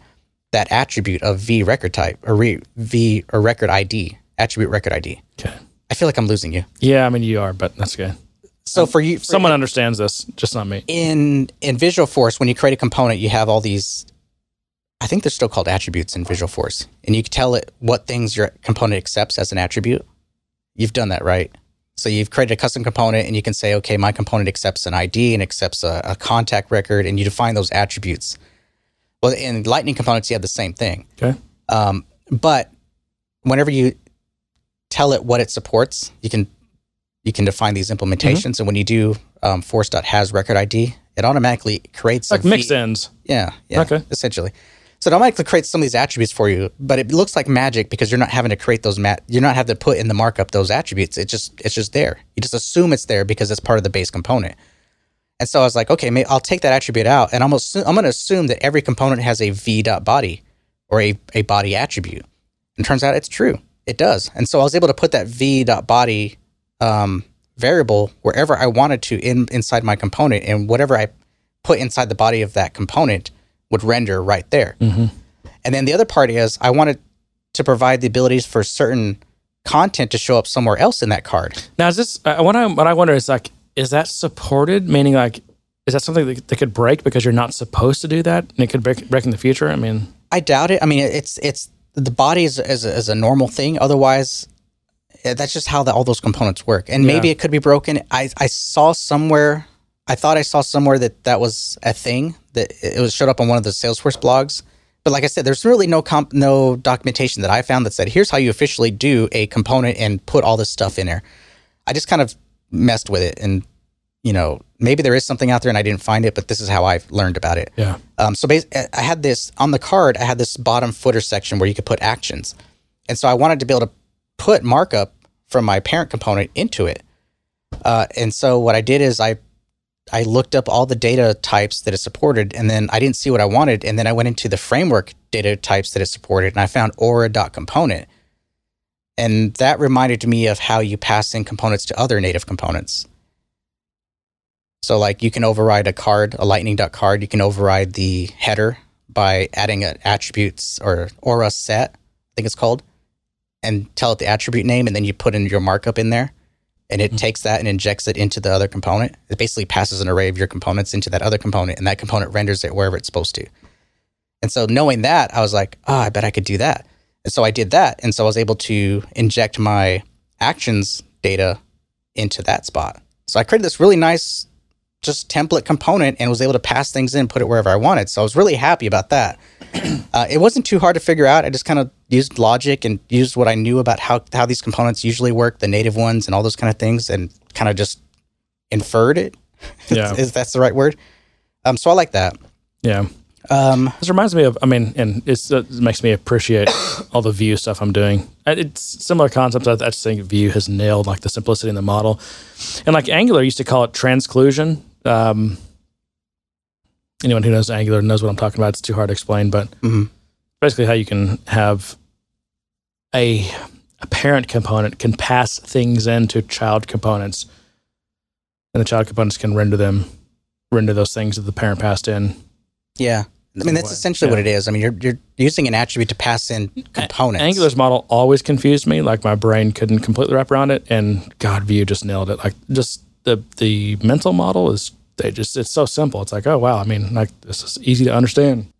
that attribute of v record type or re, v or record ID attribute record ID. Okay. I feel like I'm losing you. Yeah, I mean you are, but that's okay. So for you, for- Someone understands this, just not me. in in Visualforce, when you create a component, you have all these. I think they're still called attributes in Visualforce, and you can tell it what things your component accepts as an attribute. You've done that, right? So you've created a custom component, and you can say, okay, my component accepts an ID and accepts a, a contact record, and you define those attributes. Well, in Lightning components, you have the same thing. Okay. Um, but whenever you tell it what it supports, you can you can define these implementations. And when you do um, force.has record ID, it automatically creates Like V- mixins. Yeah, yeah. Okay. Essentially. So it automatically creates some of these attributes for you, but it looks like magic because you're not having to create those mat you're not having to put in the markup those attributes. It just it's just there. You just assume it's there because it's part of the base component. And so I was like, okay, maybe I'll take that attribute out and I'm assu- I'm going to assume that every component has a v.body or a, a body attribute. And turns out it's true. It does. And so I was able to put that v.body um, variable wherever I wanted to in inside my component, and whatever I put inside the body of that component would render right there. And then the other part is I wanted to provide the abilities for certain content to show up somewhere else in that card. Now is this uh, what I what I wonder is like is that supported? Meaning like is that something that, that could break because you're not supposed to do that and it could break, break in the future? I mean, I doubt it. I mean, it's it's the body is is, a- is a normal thing. Otherwise, that's just how the, all those components work. And maybe Yeah. it could be broken. I I saw somewhere. I thought I saw somewhere that that was a thing that it was showed up on one of the Salesforce blogs. But like I said, there's really no comp, no documentation that I found that said here's how you officially do a component and put all this stuff in there. I just kind of messed with it, and you know maybe there is something out there and I didn't find it, but this is how I learned about it. yeah. Um, so bas- I had this on the card. I had this bottom footer section where you could put actions, and so I wanted to be able to put markup from my parent component into it. Uh, and so what I did is I I looked up all the data types that it supported, and then I didn't see what I wanted, and then I went into the framework data types that it supported, and I found aura.component, and that reminded me of how you pass in components to other native components. So like you can override a card, a lightning.card, you can override the header by adding an attributes or aura set, I think it's called, and tell it the attribute name and then you put in your markup in there and it mm-hmm. takes that and injects it into the other component. It basically passes an array of your components into that other component and that component renders it wherever it's supposed to. And so knowing that, I was like, oh, I bet I could do that. And so I did that. And so I was able to inject my actions data into that spot. So I created this really nice just template component and was able to pass things in, put it wherever I wanted. So I was really happy about that. Uh, it wasn't too hard to figure out. I just kind of used logic and used what I knew about how, how these components usually work, the native ones and all those kind of things, and kind of just inferred it. <laughs> Yeah. Is that's the right word? Um, so I like that. Yeah. Um, This reminds me of, I mean, and it's, it makes me appreciate <coughs> all the Vue stuff I'm doing. Uh, It's similar concepts. I, I just think Vue has nailed like the simplicity in the model. And like Angular used to call it transclusion. Um, anyone who knows Angular knows what I'm talking about. It's too hard to explain, but Mhm. basically how you can have a, a parent component can pass things into child components, and the child components can render them, render those things that the parent passed in. yeah. I mean, that's essentially what it is. I mean, you're, you're using an attribute to pass in components. Angular's model always confused me. Like my brain couldn't completely wrap around it. And God, Vue just nailed it. Like just the the mental model is they just it's so simple. It's like oh wow. I mean like this is easy to understand.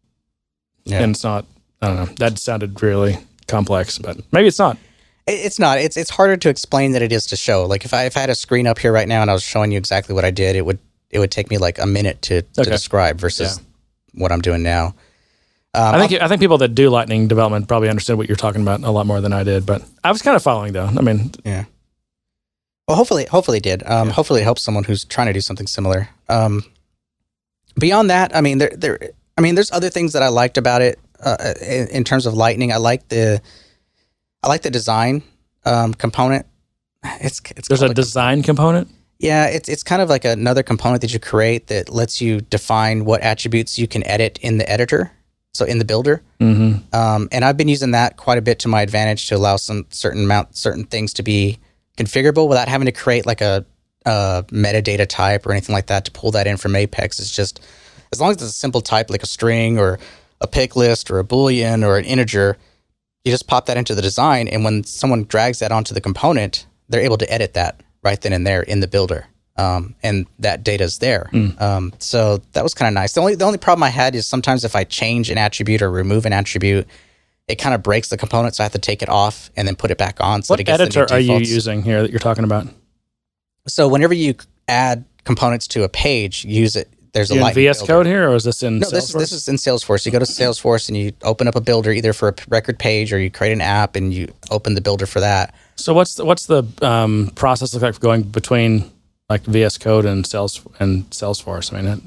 Yeah. And it's not. I don't know. That sounded really complex, but maybe it's not. It's not. It's it's harder to explain than it is to show. Like if I if I had a screen up here right now and I was showing you exactly what I did, it would it would take me like a minute to, to Okay. describe versus what I'm doing now. Um, I think I think people that do Lightning development probably understood what you're talking about a lot more than I did. But I was kind of following though. I mean, yeah. Well, hopefully, hopefully it did. Um, Hopefully, it helps someone who's trying to do something similar. Um, beyond that, I mean, there, there, I mean, there's other things that I liked about it uh, in, in terms of Lightning. I like the, I like the design um, component. It's it's there's a called design component. Yeah, it's it's kind of like another component that you create that lets you define what attributes you can edit in the editor, so in the builder. Mm-hmm. Um, and I've been using that quite a bit to my advantage to allow some certain amount certain things to be configurable without having to create like a, a metadata type or anything like that to pull that in from Apex. It's just as long as it's a simple type like a string or a pick list or a boolean or an integer, you just pop that into the design, and when someone drags that onto the component, they're able to edit that right then and there in the builder. Um, and that data is there. Um, so that was kind of nice. The only the only problem I had is sometimes if I change an attribute or remove an attribute, it kind of breaks the component, so I have to take it off and then put it back on. So What that it gets the new editor are you using here that you're talking about? So whenever you add components to a page, use it. There's a You VS builder. Code here, or is this in No, this is, Salesforce? this is in Salesforce. You go to Salesforce and you open up a builder either for a record page or you create an app and you open the builder for that. So what's the, what's the um, process look like for going between like VS Code and Sales and Salesforce? I mean, it,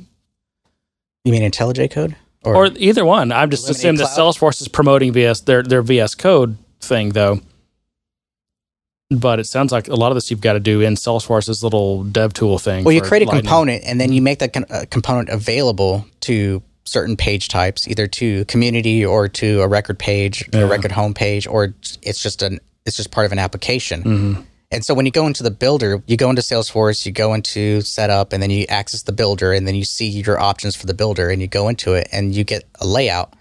You mean IntelliJ code? Or either one. I'm just assuming that? Salesforce is promoting VS their their VS Code thing though. But it sounds like a lot of this you've got to do in Salesforce's little dev tool thing. Well, you create a Lightning. component and then you make that con- uh, component available to certain page types, either to community or to a record page, Yeah. a record home page, or it's just an it's just part of an application. Mm-hmm. And so when you go into the builder, you go into Salesforce, you go into setup, and then you access the builder, and then you see your options for the builder, and you go into it, and you get a layout.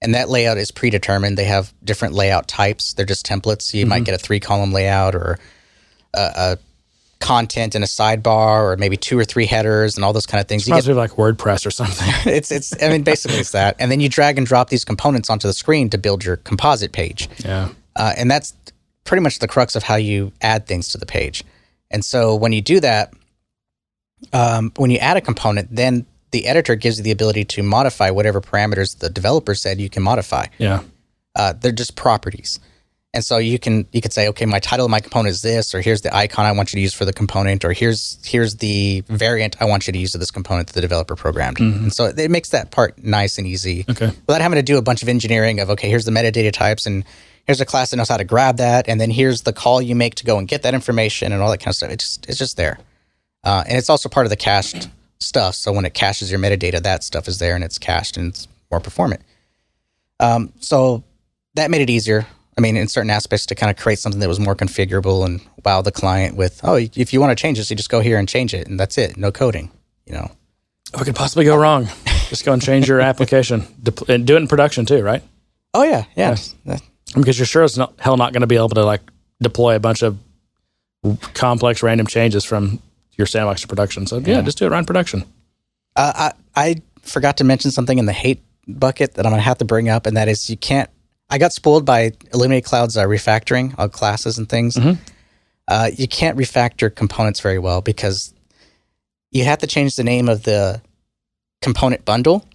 And that layout is predetermined. They have different layout types. They're just templates. So you Mm-hmm. might get a three column layout or a, a content and a sidebar, or maybe two or three headers and all those kind of things. You Reminds get, like WordPress or something. <laughs> it's it's. I mean, basically it's that. And then you drag and drop these components onto the screen to build your composite page. yeah. Uh, and that's pretty much the crux of how you add things to the page. And so when you do that, um, when you add a component, then the editor gives you the ability to modify whatever parameters the developer said you can modify. Yeah. Uh, they're just properties. And so you can you could say, okay, my title of my component is this, or here's the icon I want you to use for the component, or here's here's the variant I want you to use of this component that the developer programmed. And so it makes that part nice and easy Okay. without having to do a bunch of engineering of okay, here's the metadata types and here's a class that knows how to grab that, and then here's the call you make to go and get that information and all that kind of stuff. It's just it's just there, uh, and it's also part of the cached stuff. So when it caches your metadata, that stuff is there and it's cached and it's more performant. Um, so that made it easier. I mean, in certain aspects, to kind of create something that was more configurable and wow the client with, oh, if you want to change this, you just go here and change it, and that's it. No coding, you know. What could possibly go wrong? Just go and change your <laughs> application and do it in production too, right? Oh yeah, yeah. Because you're sure it's not hell not going to be able to like deploy a bunch of complex random changes from your sandbox to production. So yeah, Yeah. just do it in production. Uh, I I forgot to mention something in the hate bucket that I'm gonna have to bring up, and that is you can't. I got spoiled by Illuminated Cloud's uh, refactoring of classes and things. Uh, you can't refactor components very well because you have to change the name of the component bundle,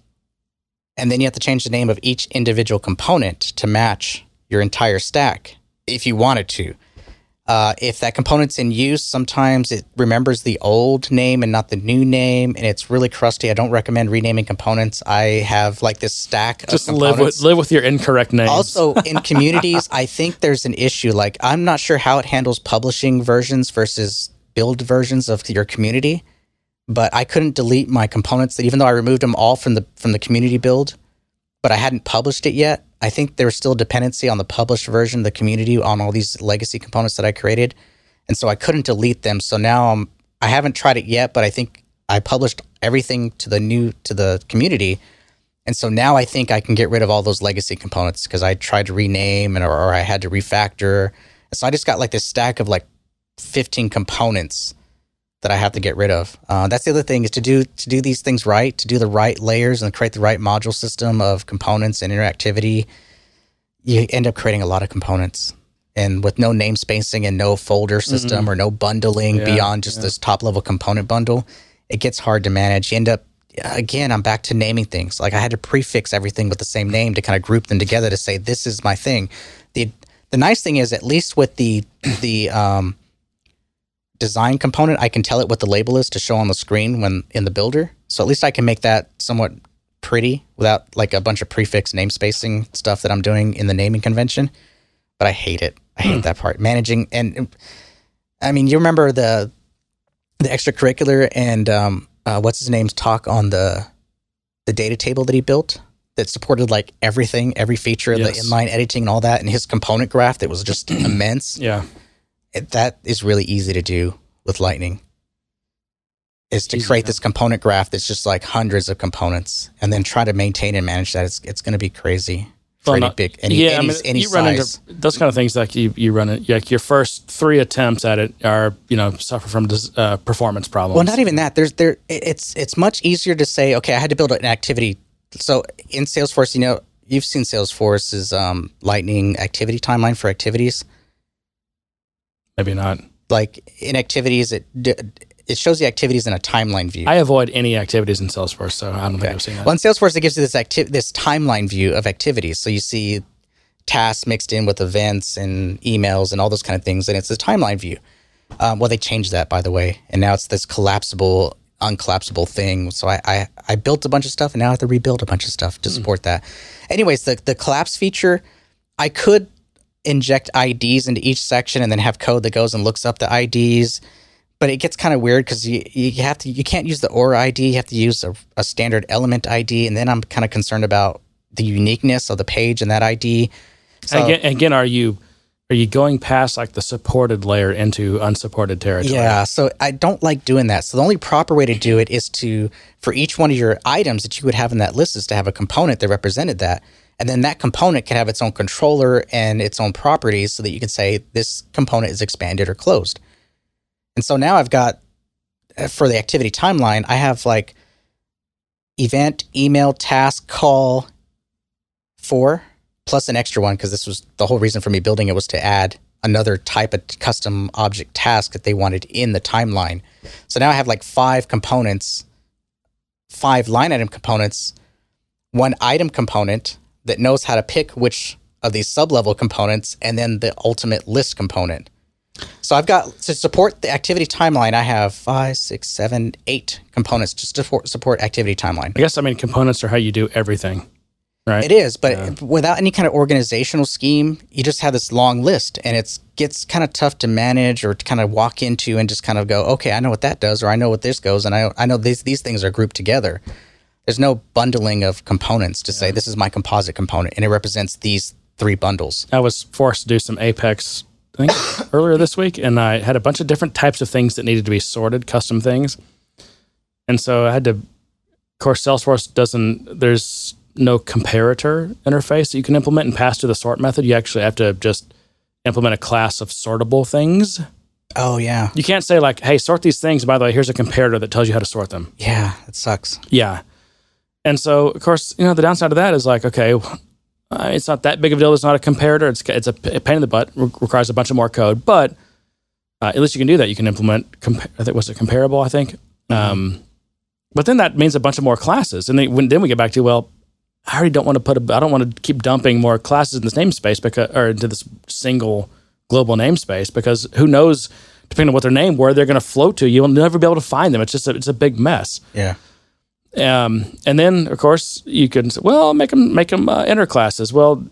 and then you have to change the name of each individual component to match your entire stack if you wanted to. Uh, if that component's in use, sometimes it remembers the old name and not the new name, and it's really crusty. I don't recommend renaming components. I have like this stack Just of live with live with your incorrect names. Also, in <laughs> communities, I think there's an issue. Like, I'm not sure how it handles publishing versions versus build versions of your community, but I couldn't delete my components. That even though I removed them all from the from the community build, but I hadn't published it yet. I think there was still dependency on the published version of the community on all these legacy components that I created, and so I couldn't delete them. So now I'm I haven't tried it yet, but I think I published everything to the new to the community. And so now I think I can get rid of all those legacy components because I tried to rename and or, or I had to refactor. So I just got like this stack of like 15 components that I have to get rid of. Uh, that's the other thing is to do to do these things right, to do the right layers and create the right module system of components and interactivity. You end up creating a lot of components. And with no namespacing and no folder system or no bundling Yeah, beyond just this top level component bundle, it gets hard to manage. You end up again, I'm back to naming things. Like I had to prefix everything with the same name to kind of group them together to say this is my thing. The the nice thing is at least with the <clears throat> the um, design component, I can tell it what the label is to show on the screen when in the builder. So at least I can make that somewhat pretty without like a bunch of prefix namespacing stuff that I'm doing in the naming convention. But I hate it. I hate <clears throat> that part. Managing and I mean, you remember the the extracurricular and um, uh, what's his name's talk on the the data table that he built that supported like everything, every feature, Yes. the inline editing and all that, and his component graph that was just <clears throat> immense. yeah. It, that is really easy to do with Lightning. Is to Easy, create yeah. this component graph that's just like hundreds of components, and then try to maintain and manage that. It's it's going to be crazy for Well, any big any yeah, any, I mean, any you run size. into those kind of things like you you run it like your first three attempts at it are you know suffer from dis, uh, performance problems. Well, not even that. There's there. It's it's much easier to say. Okay, I had to build an activity. So in Salesforce, you know, you've seen Salesforce's um, Lightning activity timeline for activities. Maybe not. Like in activities, it d- it shows the activities in a timeline view. I avoid any activities in Salesforce, so I don't think I've seen that. Well, in Salesforce, it gives you this acti- this timeline view of activities. So you see tasks mixed in with events and emails and all those kind of things, and it's a timeline view. Um, well, they changed that, by the way, and now it's this collapsible, uncollapsible thing. So I, I I built a bunch of stuff, and now I have to rebuild a bunch of stuff to support that. Anyways, the the collapse feature, I could inject IDs into each section and then have code that goes and looks up the IDs but it gets kind of weird because you, you have to you can't use the OR ID. You have to use a, a standard element ID, and then I'm kind of concerned about the uniqueness of the page and that ID. So again, again, are you are you going past like the supported layer into unsupported territory? yeah, so I don't like doing that. So the only proper way to do it is to for each one of your items that you would have in that list is to have a component that represented that. And then that component can have its own controller and its own properties so that you can say this component is expanded or closed. And so now I've got uh, for the activity timeline, I have like event, email, task, call, four, plus an extra one because this was the whole reason for me building it was to add another type of custom object task that they wanted in the timeline. So now I have like five components, five line item components, one item component that knows how to pick which of these sub level components, and then the ultimate list component. So I've got to support the activity timeline. I have five, six, seven, eight components just to support, support activity timeline. I guess I mean components are how you do everything, right? It is, but without any kind of organizational scheme, you just have this long list, and it's gets kind of tough to manage or to kind of walk into and just kind of go, okay, I know what that does, or I know what this goes, and I I know these these things are grouped together. There's no bundling of components to say this is my composite component, and it represents these three bundles. I was forced to do some Apex, I think, <coughs> earlier this week, and I had a bunch of different types of things that needed to be sorted, custom things. And so I had to, of course, Salesforce doesn't, there's no comparator interface that you can implement and pass to the sort method. You actually have to just implement a class of sortable things. Oh yeah, You can't say, like, hey, sort these things. By the way, here's a comparator that tells you how to sort them. yeah, it sucks. Yeah. And so, of course, you know, the downside of that is like, okay, uh, it's not that big of a deal. It's not a comparator. It's it's a pain in the butt. Re- requires a bunch of more code, but uh, at least you can do that. You can implement. Compa- I think was it comparable. I think. Um, but then that means a bunch of more classes, and then when, then we get back to well, I already don't want to put a. I don't want to keep dumping more classes in this namespace because or into this single global namespace because who knows, depending on what their name where they're going to float to, you'll never be able to find them. It's just a, it's a big mess. Yeah. Um, and then of course you can say, well make them make them uh, inner classes. Well,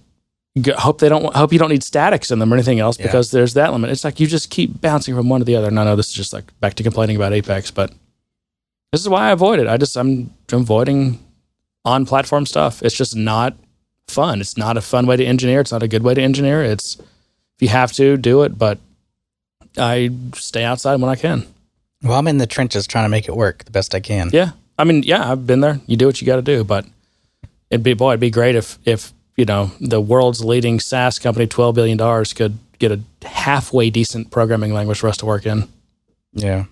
hope they don't hope you don't need statics in them or anything else Yeah. because there's that limit. It's like you just keep bouncing from one to the other. And I know this is just like back to complaining about Apex, but this is why I avoid it. I just I'm avoiding on platform stuff. It's just not fun. It's not a fun way to engineer. It's not a good way to engineer. It's if you have to do it, but I stay outside when I can. Well, I'm in the trenches trying to make it work the best I can. Yeah. I mean, yeah, I've been there. You do what you got to do, but it'd be boy, it'd be great if if you know the world's leading SaaS company, twelve billion dollars, could get a halfway decent programming language for us to work in. Yeah.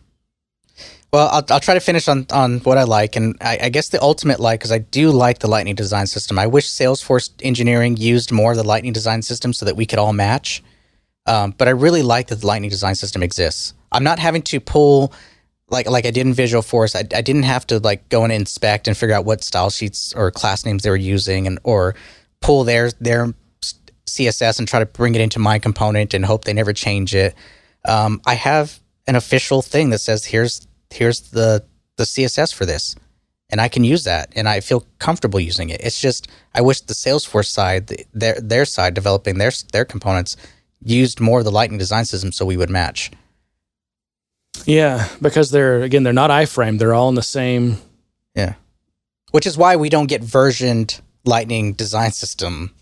Well, I'll, I'll try to finish on, on what I like. And I, I guess the ultimate like, because I do like the Lightning design system. I wish Salesforce engineering used more of the Lightning design system so that we could all match. Um, but I really like that the Lightning design system exists. I'm not having to pull like like I did in Visualforce. I, I didn't have to like go and inspect and figure out what style sheets or class names they were using and or pull their their CSS and try to bring it into my component and hope they never change it. Um, I have an official thing that says here's here's the the CSS for this, and I can use that, and I feel comfortable using it. It's just I wish the Salesforce side, the, their their side developing their their components, used more of the Lightning design system so we would match. Yeah, because they're again they're not iframe. They're all in the same. Yeah, which is why we don't get versioned Lightning design system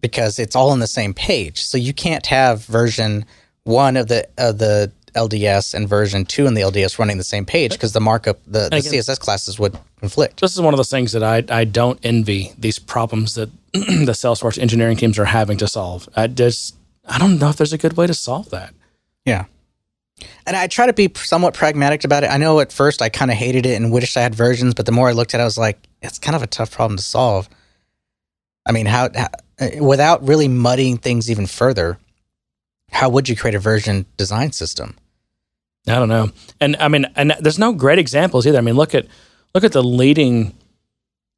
because it's all in the same page. So you can't have version one of the of the LDS and version two in the LDS running the same page because the markup the, the Again- CSS classes would conflict. This is one of those things that I I don't envy these problems that <clears throat> the Salesforce engineering teams are having to solve. I just I don't know if there's a good way to solve that. Yeah. And I try to be somewhat pragmatic about it. I know at first I kind of hated it and wished I had versions, but the more I looked at it, I was like, it's kind of a tough problem to solve. I mean, how, how uh, without really muddying things even further, how would you create a version design system? I don't know. And I mean, and there's no great examples either. I mean, look at look at the leading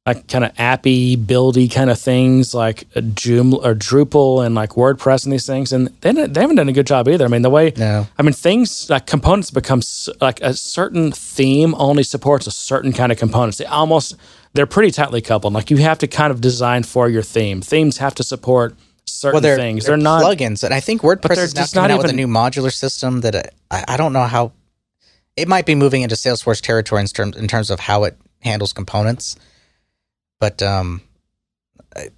like kind of appy buildy kind of things like Joomla or Drupal and like WordPress and these things, and they they haven't done a good job either. I mean, the way No. I mean things like components become like a certain theme only supports a certain kind of components. They almost they're pretty tightly coupled. Like you have to kind of design for your theme. Themes have to support certain Well, they're, things. they're, They're, not plugins, and I think WordPress is now just coming not out with a new modular system that uh, I, I don't know how. It might be moving into Salesforce territory in terms in terms of how it handles components, but um, I-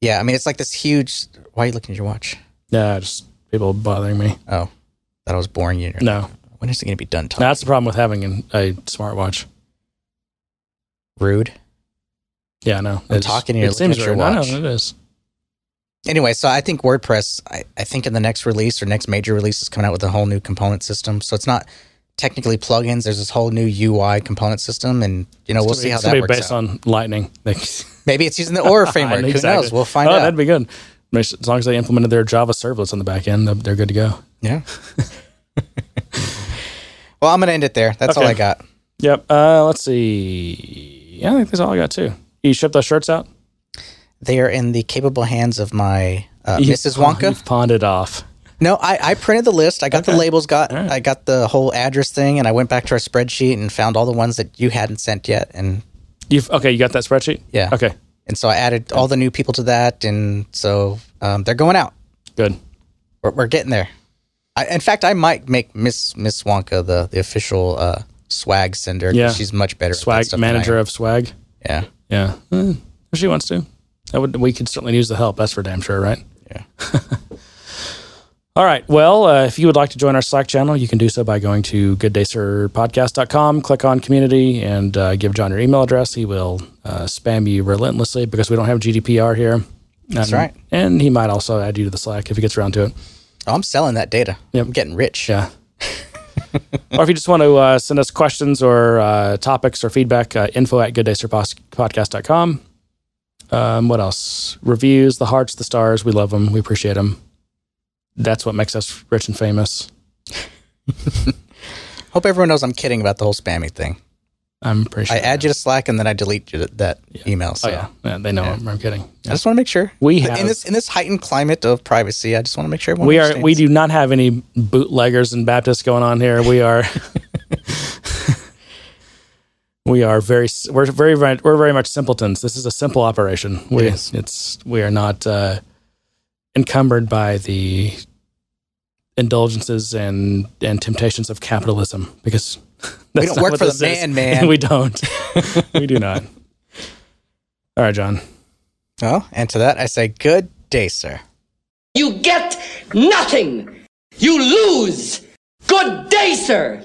yeah, I mean it's like this huge. Why are you looking at your watch? yeah, just people bothering me. Oh, that I was boring you. No, When is it going to be done talking? that's the problem with having an, a smartwatch. Rude. Yeah, no. I'm talking to you, It seems your. I know it is. Anyway, so I think WordPress. I, I think in the next release or next major release is coming out with a whole new component system. So it's not technically plugins. There's this whole new UI component system, and you know we'll It's see how gonna be that works based out. on Lightning. <laughs> Maybe it's using the Aura <laughs> framework. Who knows? We'll find oh, out. that'd be good. As long as they implemented their Java servlets on the back end, they're- good to go. yeah. <laughs> well, I'm gonna end it there. That's all I got. Yep. Uh, let's see. Yeah, I think that's all I got too. You ship those shirts out? They are in the capable hands of my uh, Mrs. Wonka. You've pawned it off. No, I, I printed the list. I got the labels. Got right. I got the whole address thing, and I went back to our spreadsheet and found all the ones that you hadn't sent yet, and You've okay. You got that spreadsheet? Yeah. Okay. and so I added all the new people to that, and so um, they're going out. Good. We're, we're getting there. I, in fact, I might make Miss Miss Wonka the the official uh, swag sender. Yeah. she's much better. Swag I manager of swag. Yeah, Yeah. Eh, if she wants to. That would we could certainly use the help. That's for damn sure, right? yeah. <laughs> All right. Well, uh, if you would like to join our Slack channel, you can do so by going to gooddaysirpodcast.com, click on community, and uh, give John your email address. He will uh, spam you relentlessly because we don't have GDPR here. That's And- right. And he might also add you to the Slack if he gets around to it. Oh, I'm selling that data. Yep. I'm getting rich. Yeah. <laughs> or if you just want to uh, send us questions or uh, topics or feedback, uh, info at gooddaysirpodcast.com. Um, what else? Reviews, the hearts, the stars. We love them. We appreciate them. That's what makes us rich and famous. <laughs> Hope everyone knows I'm kidding about the whole spammy thing. I'm pretty sure. I add you to Slack and then I delete you that email. So Oh, yeah. yeah. They know I'm, I'm kidding. I just want to make sure We in this in this heightened climate of privacy. I just want to make sure everyone we are we do not have any bootleggers and Baptists going on here. We are <laughs> we are very we're very we're very much simpletons. This is a simple operation. We it's we are not uh, encumbered by the indulgences and and temptations of capitalism because <laughs> We don't work for the this is. man, <laughs> man. we don't. <laughs> we do not. All right, John. Well, and to that I say good day, sir. You get nothing. You lose. Good day, sir.